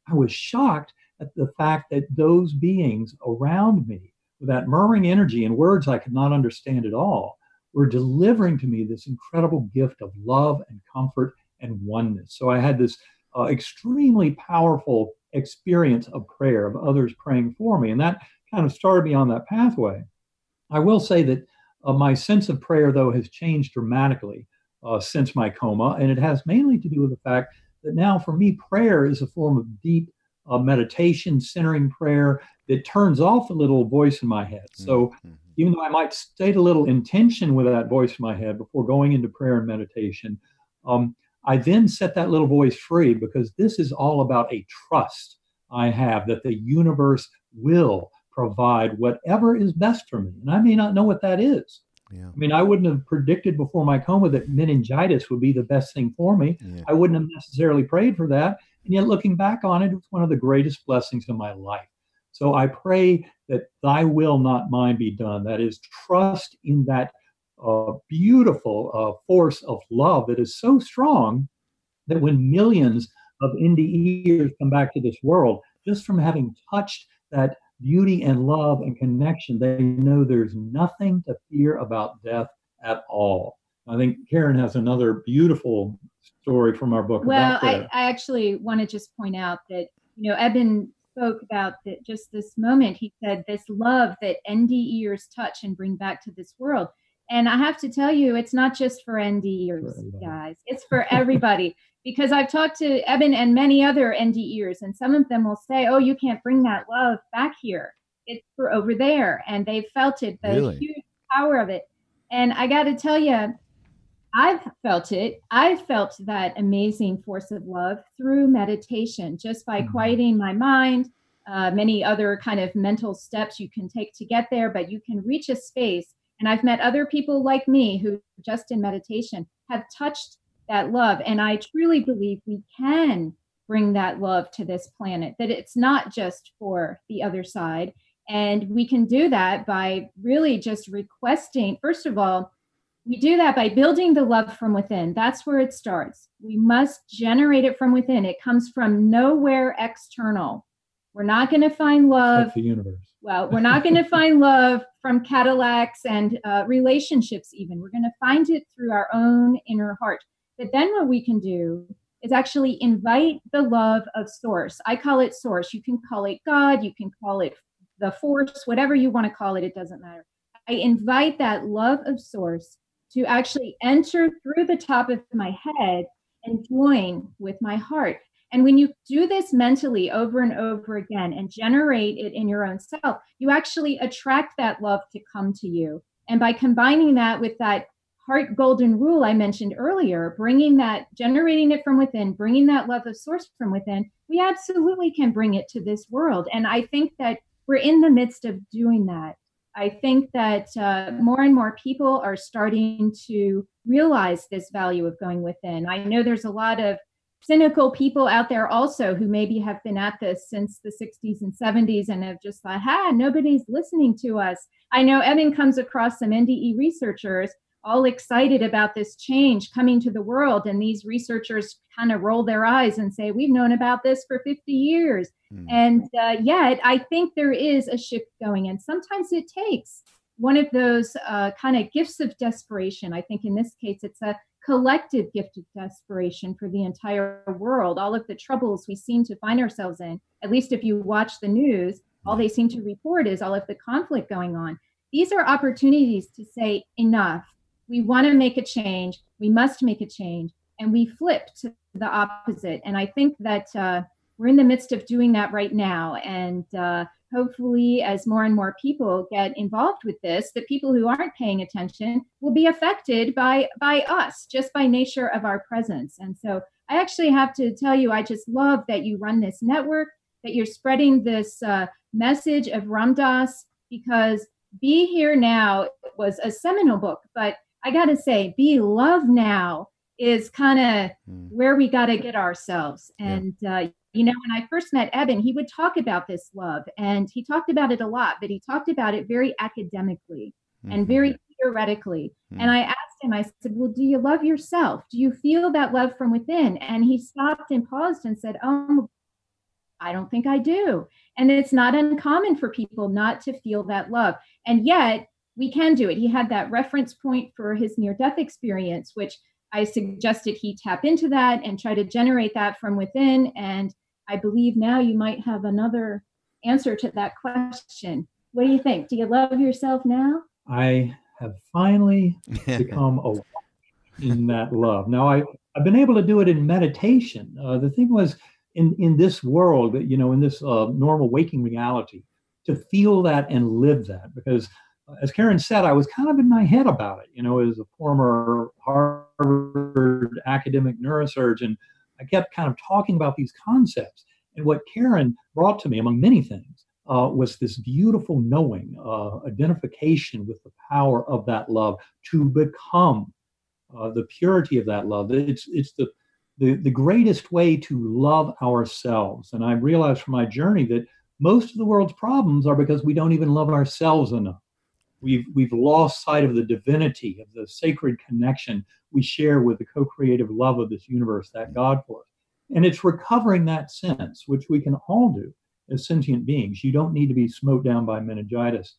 I was shocked at the fact that those beings around me, with that murmuring energy and words I could not understand at all, were delivering to me this incredible gift of love and comfort and oneness. So I had this uh, extremely powerful experience of prayer, of others praying for me. And that kind of started me on that pathway. I will say that uh, my sense of prayer, though, has changed dramatically uh, since my coma. And it has mainly to do with the fact that now, for me, prayer is a form of deep uh, meditation, centering prayer that turns off the little voice in my head. So mm-hmm. even though I might state a little intention with that voice in my head before going into prayer and meditation, um, I then set that little voice free because this is all about a trust I have that the universe will provide whatever is best for me. And I may not know what that is. Yeah. I mean, I wouldn't have predicted before my coma that meningitis would be the best thing for me. Yeah. I wouldn't have necessarily prayed for that. And yet, looking back on it, it's one of the greatest blessings in my life. So I pray that thy will, not mine, be done. That is, trust in that uh, beautiful uh, force of love that is so strong that when millions of NDEers come back to this world, just from having touched that beauty and love and connection, they know there's nothing to fear about death at all. I think Karen has another beautiful story from our book. Well, I, I, actually want to just point out that, you know, Eben spoke about that just this moment. He said, This love that NDEers touch and bring back to this world. And I have to tell you, it's not just for NDEers, guys, it's for everybody. because I've talked to Eben and many other NDEers, and some of them will say, Oh, you can't bring that love back here. It's for over there. And they've felt it, the really? huge power of it. And I got to tell you, I've felt it. I felt that amazing force of love through meditation, just by mm-hmm. quieting my mind. Uh, many other kind of mental steps you can take to get there, but you can reach a space. And I've met other people like me who, just in meditation, have touched that love. And I truly believe we can bring that love to this planet, that it's not just for the other side. And we can do that by really just requesting, first of all, we do that by building the love from within. That's where it starts. We must generate it from within. It comes from nowhere external. We're not going to find love. Like the universe. Well, we're not going to find love from Cadillacs and uh, relationships, even. We're going to find it through our own inner heart. But then what we can do is actually invite the love of source. I call it source. You can call it God, you can call it the force, whatever you want to call it, it doesn't matter. I invite that love of source to actually enter through the top of my head and join with my heart. And when you do this mentally over and over again and generate it in your own self, you actually attract that love to come to you. And by combining that with that heart golden rule I mentioned earlier, bringing that, generating it from within, bringing that love of source from within, we absolutely can bring it to this world. And I think that we're in the midst of doing that. I think that uh, more and more people are starting to realize this value of going within. I know there's a lot of cynical people out there also who maybe have been at this since the 60s and 70s and have just thought, ha, nobody's listening to us. I know Eben comes across some NDE researchers all excited about this change coming to the world. And these researchers kind of roll their eyes and say, We've known about this for 50 years. Mm. And uh, yet, I think there is a shift going. And sometimes it takes one of those uh, kind of gifts of desperation. I think in this case, it's a collective gift of desperation for the entire world. All of the troubles we seem to find ourselves in, at least if you watch the news, all they seem to report is all of the conflict going on. These are opportunities to say, enough we want to make a change, we must make a change, and we flip to the opposite. And I think that uh, we're in the midst of doing that right now. And uh, hopefully, as more and more people get involved with this, the people who aren't paying attention will be affected by by us just by nature of our presence. And so, I actually have to tell you, I just love that you run this network. that you're spreading this uh, message of Ram Dass because Be Here Now was a seminal book, but I got to say, Be Love Now is kind of mm. where we got to get ourselves. And, yeah. uh, you know, when I first met Eben, he would talk about this love and he talked about it a lot, but he talked about it very academically mm-hmm. and very theoretically. Mm-hmm. And I asked him, I said, Well, do you love yourself? Do you feel that love from within? And he stopped and paused and said, Oh, I don't think I do. And it's not uncommon for people not to feel that love. And yet, we can do it. He had that reference point for his near death experience, which I suggested he tap into that and try to generate that from within. And I believe now you might have another answer to that question. What do you think? Do you love yourself now? I have finally become a in that love. Now I I've been able to do it in meditation. Uh, the thing was in in this world, you know, in this uh, normal waking reality, to feel that and live that because as Karen said, I was kind of in my head about it. You know, as a former Harvard academic neurosurgeon, I kept kind of talking about these concepts. And what Karen brought to me, among many things, uh, was this beautiful knowing, uh, identification with the power of that love to become uh, the purity of that love. It's it's the, the the greatest way to love ourselves. And I realized from my journey that most of the world's problems are because we don't even love ourselves enough. We've, we've lost sight of the divinity, of the sacred connection we share with the co creative love of this universe, that God force. And it's recovering that sense, which we can all do as sentient beings. You don't need to be smote down by meningitis.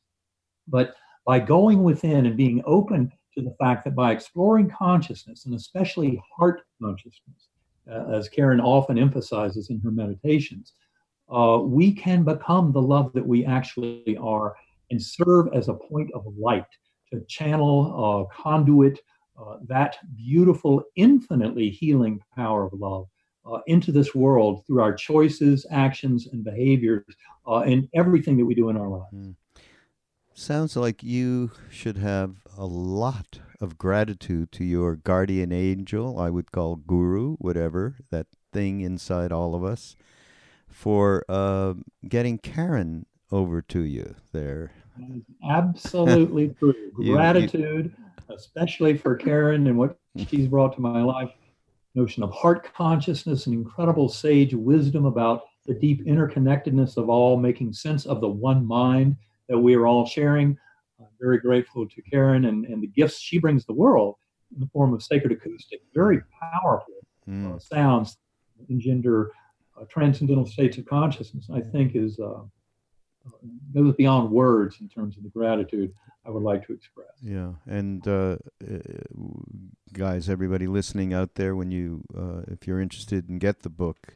But by going within and being open to the fact that by exploring consciousness, and especially heart consciousness, uh, as Karen often emphasizes in her meditations, uh, we can become the love that we actually are and serve as a point of light to channel, uh, conduit uh, that beautiful, infinitely healing power of love uh, into this world through our choices, actions, and behaviors, uh, and everything that we do in our lives. Mm. Sounds like you should have a lot of gratitude to your guardian angel, I would call guru, whatever, that thing inside all of us, for uh, getting Karen over to you there. Absolutely true. Gratitude, you, especially for Karen and what she's brought to my life. Notion of heart consciousness and incredible sage wisdom about the deep interconnectedness of all, making sense of the one mind that we are all sharing. I'm very grateful to Karen and, and the gifts she brings the world in the form of sacred acoustic, very powerful mm. uh, sounds engender uh, transcendental states of consciousness, I think is uh, goes beyond words in terms of the gratitude I would like to express. Yeah, and uh, uh, guys, everybody listening out there, when you, uh, if you're interested and get the book,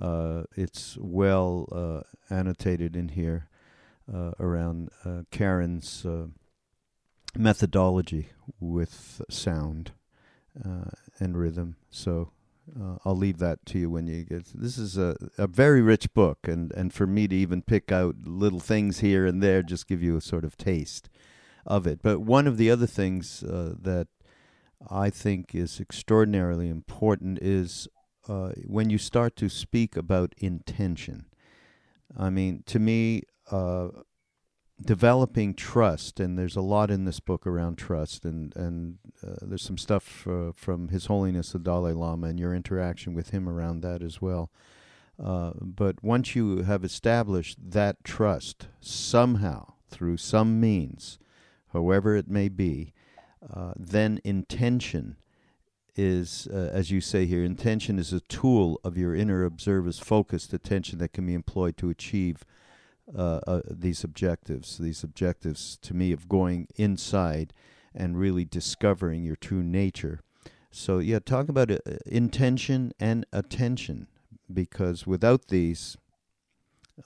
uh, it's well uh, annotated in here uh, around Karen's methodology with sound and rhythm. So uh, I'll leave that to you when you get. This is a, a very rich book, and, and for me to even pick out little things here and there, just give you a sort of taste of it. But one of the other things uh, that I think is extraordinarily important is uh, when you start to speak about intention. I mean, to me, uh, developing trust, and there's a lot in this book around trust, and and uh, there's some stuff uh, from His Holiness the Dalai Lama and your interaction with him around that as well. Uh, but once you have established that trust somehow through some means, however it may be, uh, then intention is, uh, as you say here, intention is a tool of your inner observer's focused attention that can be employed to achieve uh, uh, these objectives. These objectives, to me, of going inside and really discovering your true nature. So, yeah, talk about uh, intention and attention, because without these,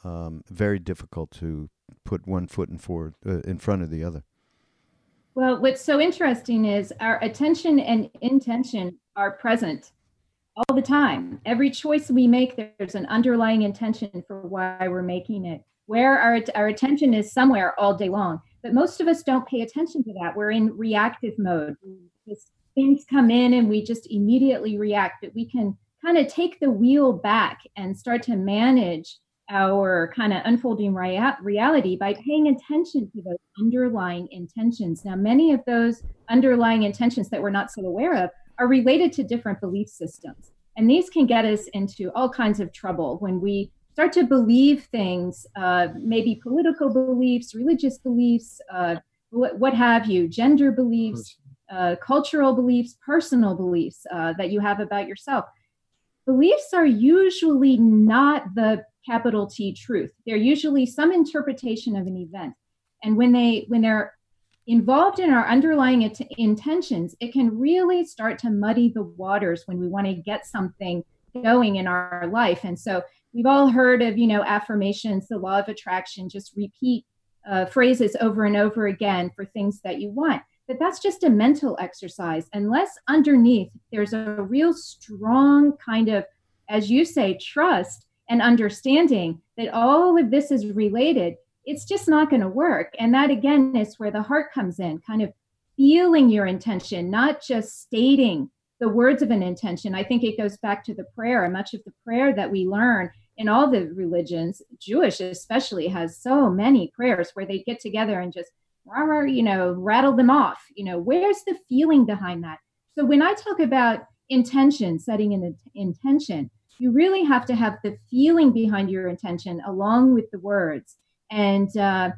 um, very difficult to put one foot in forward uh, in front of the other. Well, what's so interesting is our attention and intention are present all the time. Every choice we make, there's an underlying intention for why we're making it where our, our attention is somewhere all day long. But most of us don't pay attention to that. We're in reactive mode. Mm-hmm. Just, things come in and we just immediately react. But we can kind of take the wheel back and start to manage our kind of unfolding rea- reality by paying attention to those underlying intentions. Now, many of those underlying intentions that we're not so aware of are related to different belief systems. And these can get us into all kinds of trouble when we start to believe things, uh, maybe political beliefs, religious beliefs, uh, what, what, have you, gender beliefs, uh, cultural beliefs, personal beliefs uh, that you have about yourself. Beliefs are usually not the capital T truth. They're usually some interpretation of an event. And when they when they're involved in our underlying it- intentions, it can really start to muddy the waters when we want to get something going in our life. And so we've all heard of, you know, affirmations, the law of attraction, just repeat uh, phrases over and over again for things that you want. But that's just a mental exercise. Unless underneath there's a real strong kind of, as you say, trust and understanding that all of this is related, it's just not going to work. And that again is where the heart comes in, kind of feeling your intention, not just stating the words of an intention. I think it goes back to the prayer. And much of the prayer that we learn in all the religions, Jewish especially, has so many prayers where they get together and just, you know, rattle them off. You know, where's the feeling behind that? So when I talk about intention, setting an intention, you really have to have the feeling behind your intention along with the words. And uh,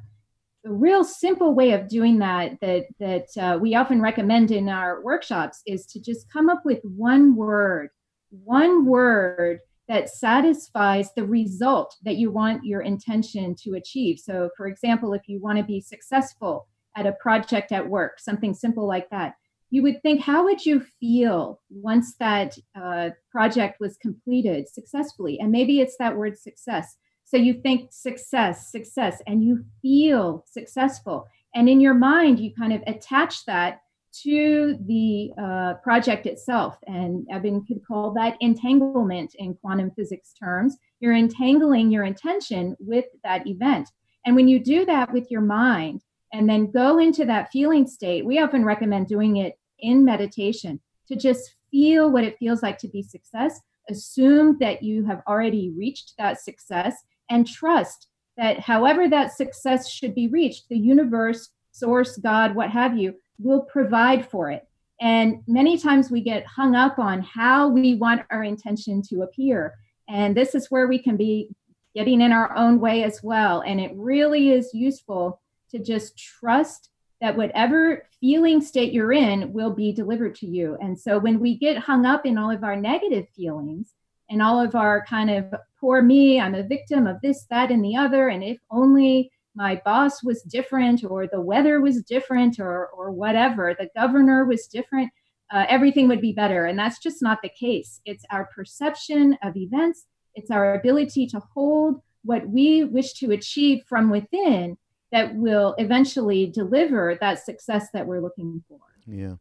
a real simple way of doing that that that uh, we often recommend in our workshops is to just come up with one word, one word that satisfies the result that you want your intention to achieve. So, for example, if you want to be successful at a project at work, something simple like that, you would think, how would you feel once that uh, project was completed successfully? And maybe it's that word success. So you think success, success, and you feel successful. And in your mind, you kind of attach that to the uh, project itself. And Eben could call that entanglement in quantum physics terms. You're entangling your intention with that event. And when you do that with your mind, and then go into that feeling state. We often recommend doing it in meditation to just feel what it feels like to be success. Assume that you have already reached that success and trust that however that success should be reached, the universe, source, God, what have you, will provide for it. And many times we get hung up on how we want our intention to appear. And this is where we can be getting in our own way as well. And it really is useful to just trust that whatever feeling state you're in will be delivered to you. And so when we get hung up in all of our negative feelings and all of our kind of poor me, I'm a victim of this, that, and the other, and if only my boss was different or the weather was different or, or whatever, the governor was different, uh, everything would be better. And that's just not the case. It's our perception of events, it's our ability to hold what we wish to achieve from within that will eventually deliver that success that we're looking for. Yeah.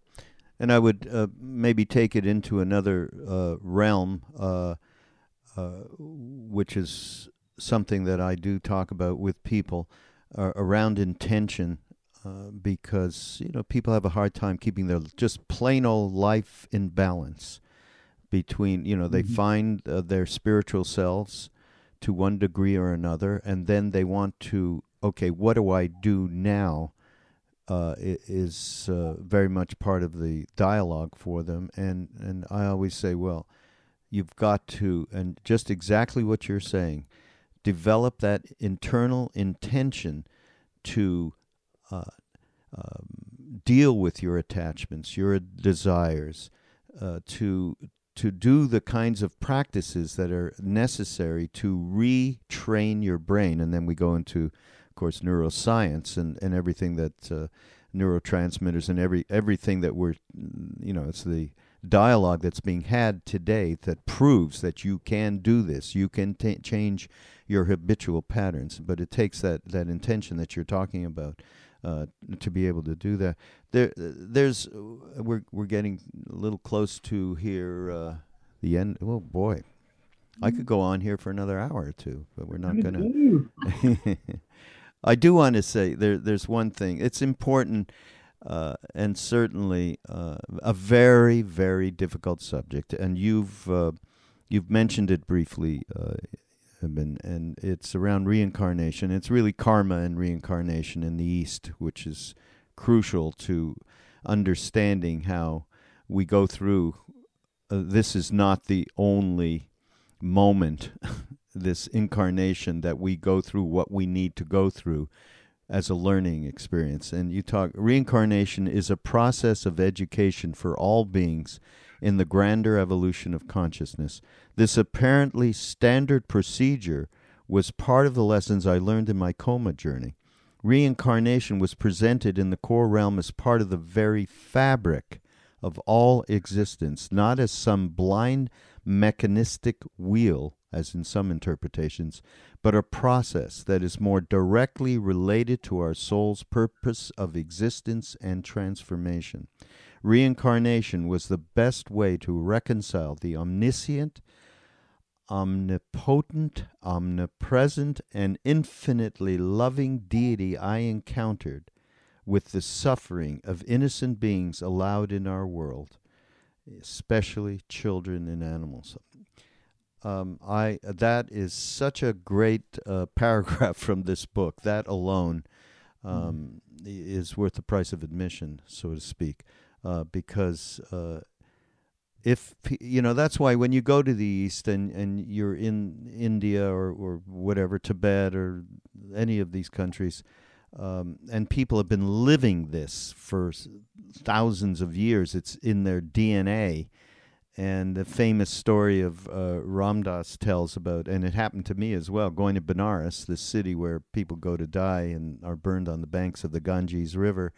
And I would uh, maybe take it into another uh, realm, uh, uh which is something that I do talk about with people uh, around intention, uh, because you know people have a hard time keeping their just plain old life in balance between you know they mm-hmm. find their spiritual selves to one degree or another, and then they want to okay, what do I do now? Uh, is uh, very much part of the dialogue for them, and and I always say, well, you've got to, and just exactly what you're saying, develop that internal intention to uh, um, deal with your attachments, your desires, uh, to to do the kinds of practices that are necessary to retrain your brain, and then we go into of course, neuroscience and, and everything that uh, neurotransmitters and every everything that we're, you know, it's the dialogue that's being had today that proves that you can do this. You can t- change your habitual patterns, but it takes that, that intention that you're talking about uh, to be able to do that. There, there's we're we're getting a little close to here uh, the end. Oh boy, I could go on here for another hour or two, but we're not going to. I do want to say there, there's one thing. It's important uh, and certainly uh, a very, very difficult subject. And you've uh, you've mentioned it briefly, uh, Eben, and it's around reincarnation. It's really karma and reincarnation in the East, which is crucial to understanding how we go through. Uh, this is not the only moment, this incarnation that we go through what we need to go through as a learning experience. And you talk reincarnation is a process of education for all beings in the grander evolution of consciousness. This apparently standard procedure was part of the lessons I learned in my coma journey. Reincarnation was presented in the core realm as part of the very fabric of all existence, not as some blind mechanistic wheel, as in some interpretations, but a process that is more directly related to our soul's purpose of existence and transformation. Reincarnation was the best way to reconcile the omniscient, omnipotent, omnipresent, and infinitely loving deity I encountered with the suffering of innocent beings allowed in our world, especially children and animals. Um, I that is such a great uh, paragraph from this book. That alone um, mm. is worth the price of admission, so to speak, uh, because uh, if you know that's why when you go to the east and, and you're in India or or whatever Tibet or any of these countries. Um, and people have been living this for thousands of years. It's in their DNA and the famous story of uh, Ram Dass tells about, and it happened to me as well, going to Benares, this city where people go to die and are burned on the banks of the Ganges River.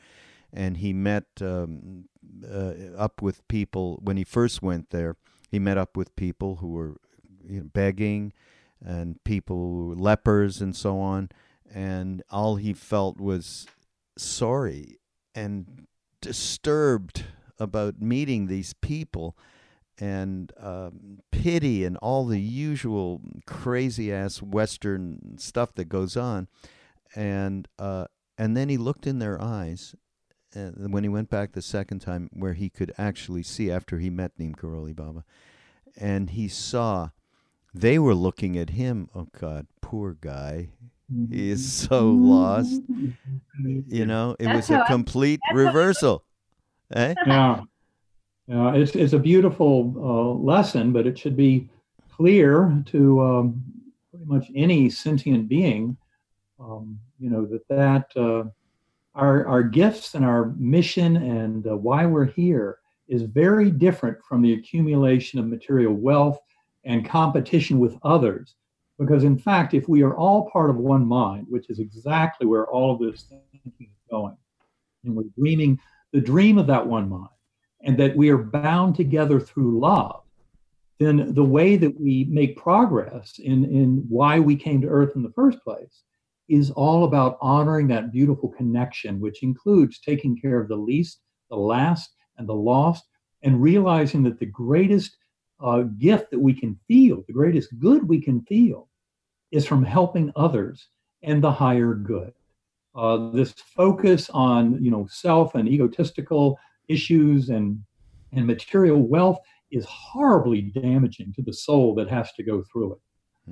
And he met um, uh, up with people when he first went there. He met up with people who were you know, begging, and people were lepers and so on. And all he felt was sorry and disturbed about meeting these people and um, pity and all the usual crazy ass Western stuff that goes on, and uh, and then he looked in their eyes, and when he went back the second time, where he could actually see after he met Neem Karoli Baba, and he saw they were looking at him. Oh God, poor guy. He is so lost. You know, it That's was a complete I, reversal. Eh? Yeah. Uh, it's, it's a beautiful uh, lesson, but it should be clear to um, pretty much any sentient being, um, you know, that that uh, our, our gifts and our mission and uh, why we're here is very different from the accumulation of material wealth and competition with others. Because in fact, if we are all part of one mind, which is exactly where all of this thinking is going, and we're dreaming the dream of that one mind, and that we are bound together through love, then the way that we make progress in, in why we came to earth in the first place is all about honoring that beautiful connection, which includes taking care of the least, the last, and the lost, and realizing that the greatest uh, gift that we can feel, the greatest good we can feel, is from helping others and the higher good. Uh, this focus on you know self and egotistical issues and and material wealth is horribly damaging to the soul that has to go through it.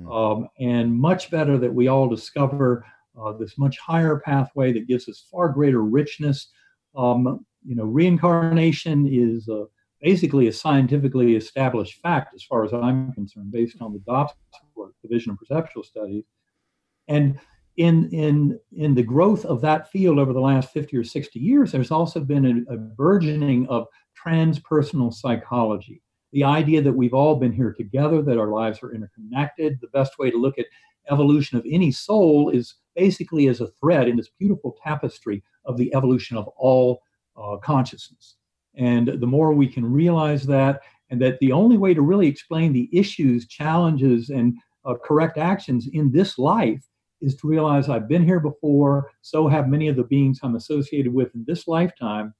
Mm. Um, and much better that we all discover uh, this much higher pathway that gives us far greater richness. Um, you know, reincarnation is uh, basically a scientifically established fact, as far as I'm concerned, based on the DOPS work, Division of Perceptual Studies. And in in in the growth of that field over the last 50 or 60 years there's also been a, a, burgeoning of transpersonal psychology. The idea that we've all been here together that our lives are interconnected the best way to look at evolution of any soul is basically as a thread in this beautiful tapestry of the evolution of all uh, consciousness. And the more we can realize that and that the only way to really explain the issues challenges and uh, correct actions in this life is to realize I've been here before, so have many of the beings I'm associated with in this lifetime.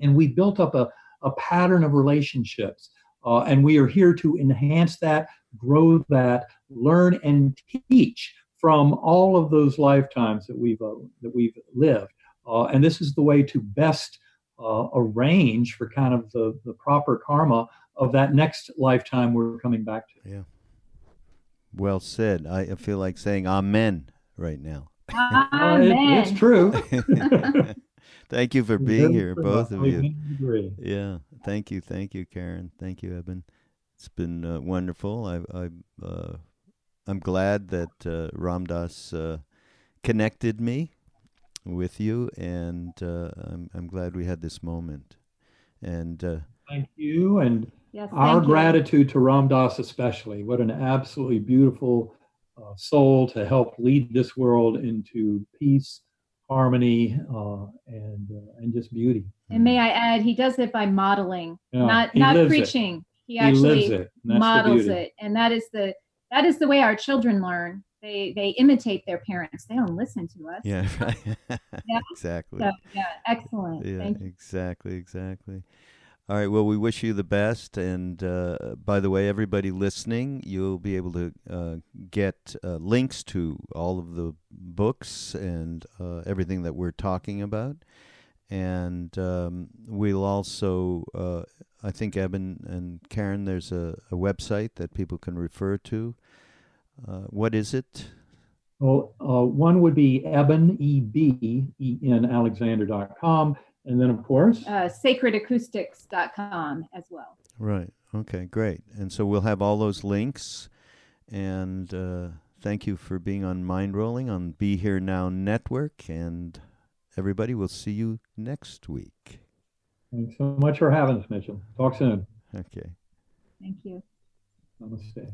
And we built up a, a pattern of relationships. Uh, and we are here to enhance that, grow that, learn and teach from all of those lifetimes that we've uh, that we've lived. Uh, and this is the way to best uh, arrange for kind of the, the proper karma of that next lifetime we're coming back to. Yeah. Well said. I feel like saying amen right now. Uh, it- it's true. Thank you for being here, both of you. Yeah, thank you, thank you, Karen. Thank you, Eben. It's been uh, wonderful. I, I, uh, I'm glad that uh, Ram Dass uh, connected me with you, and uh, I'm, I'm glad we had this moment. And uh, Thank you, and Yes, our you. gratitude to Ram Dass especially. What an absolutely beautiful uh, soul to help lead this world into peace, harmony, uh, and uh, and just beauty. And may I add, he does it by modeling, Yeah, not not lives it. preaching. He He actually lives it. and that's the models it, and that is the that is the way our children learn. They they imitate their parents. They don't listen to us. yeah, right. Yeah. exactly. So yeah, excellent. Yeah, Thank you. exactly, exactly. All right. Well, we wish you the best. And uh, by the way, everybody listening, you'll be able to uh, get uh, links to all of the books and uh, everything that we're talking about. And um, we'll also, uh, I think, Eben and Karen, there's a, a website that people can refer to. Uh, what is it? Well, one would be Eben, E B E N Alexander.com. And then, of course, Uh, sacredacoustics.com as well. Right. Okay, great. And so we'll have all those links. And uh, thank you for being on Mind Rolling on Be Here Now Network. And everybody, we'll see you next week. thanks so much for having us, Mitchell. Talk soon. Okay. Thank you. Namaste.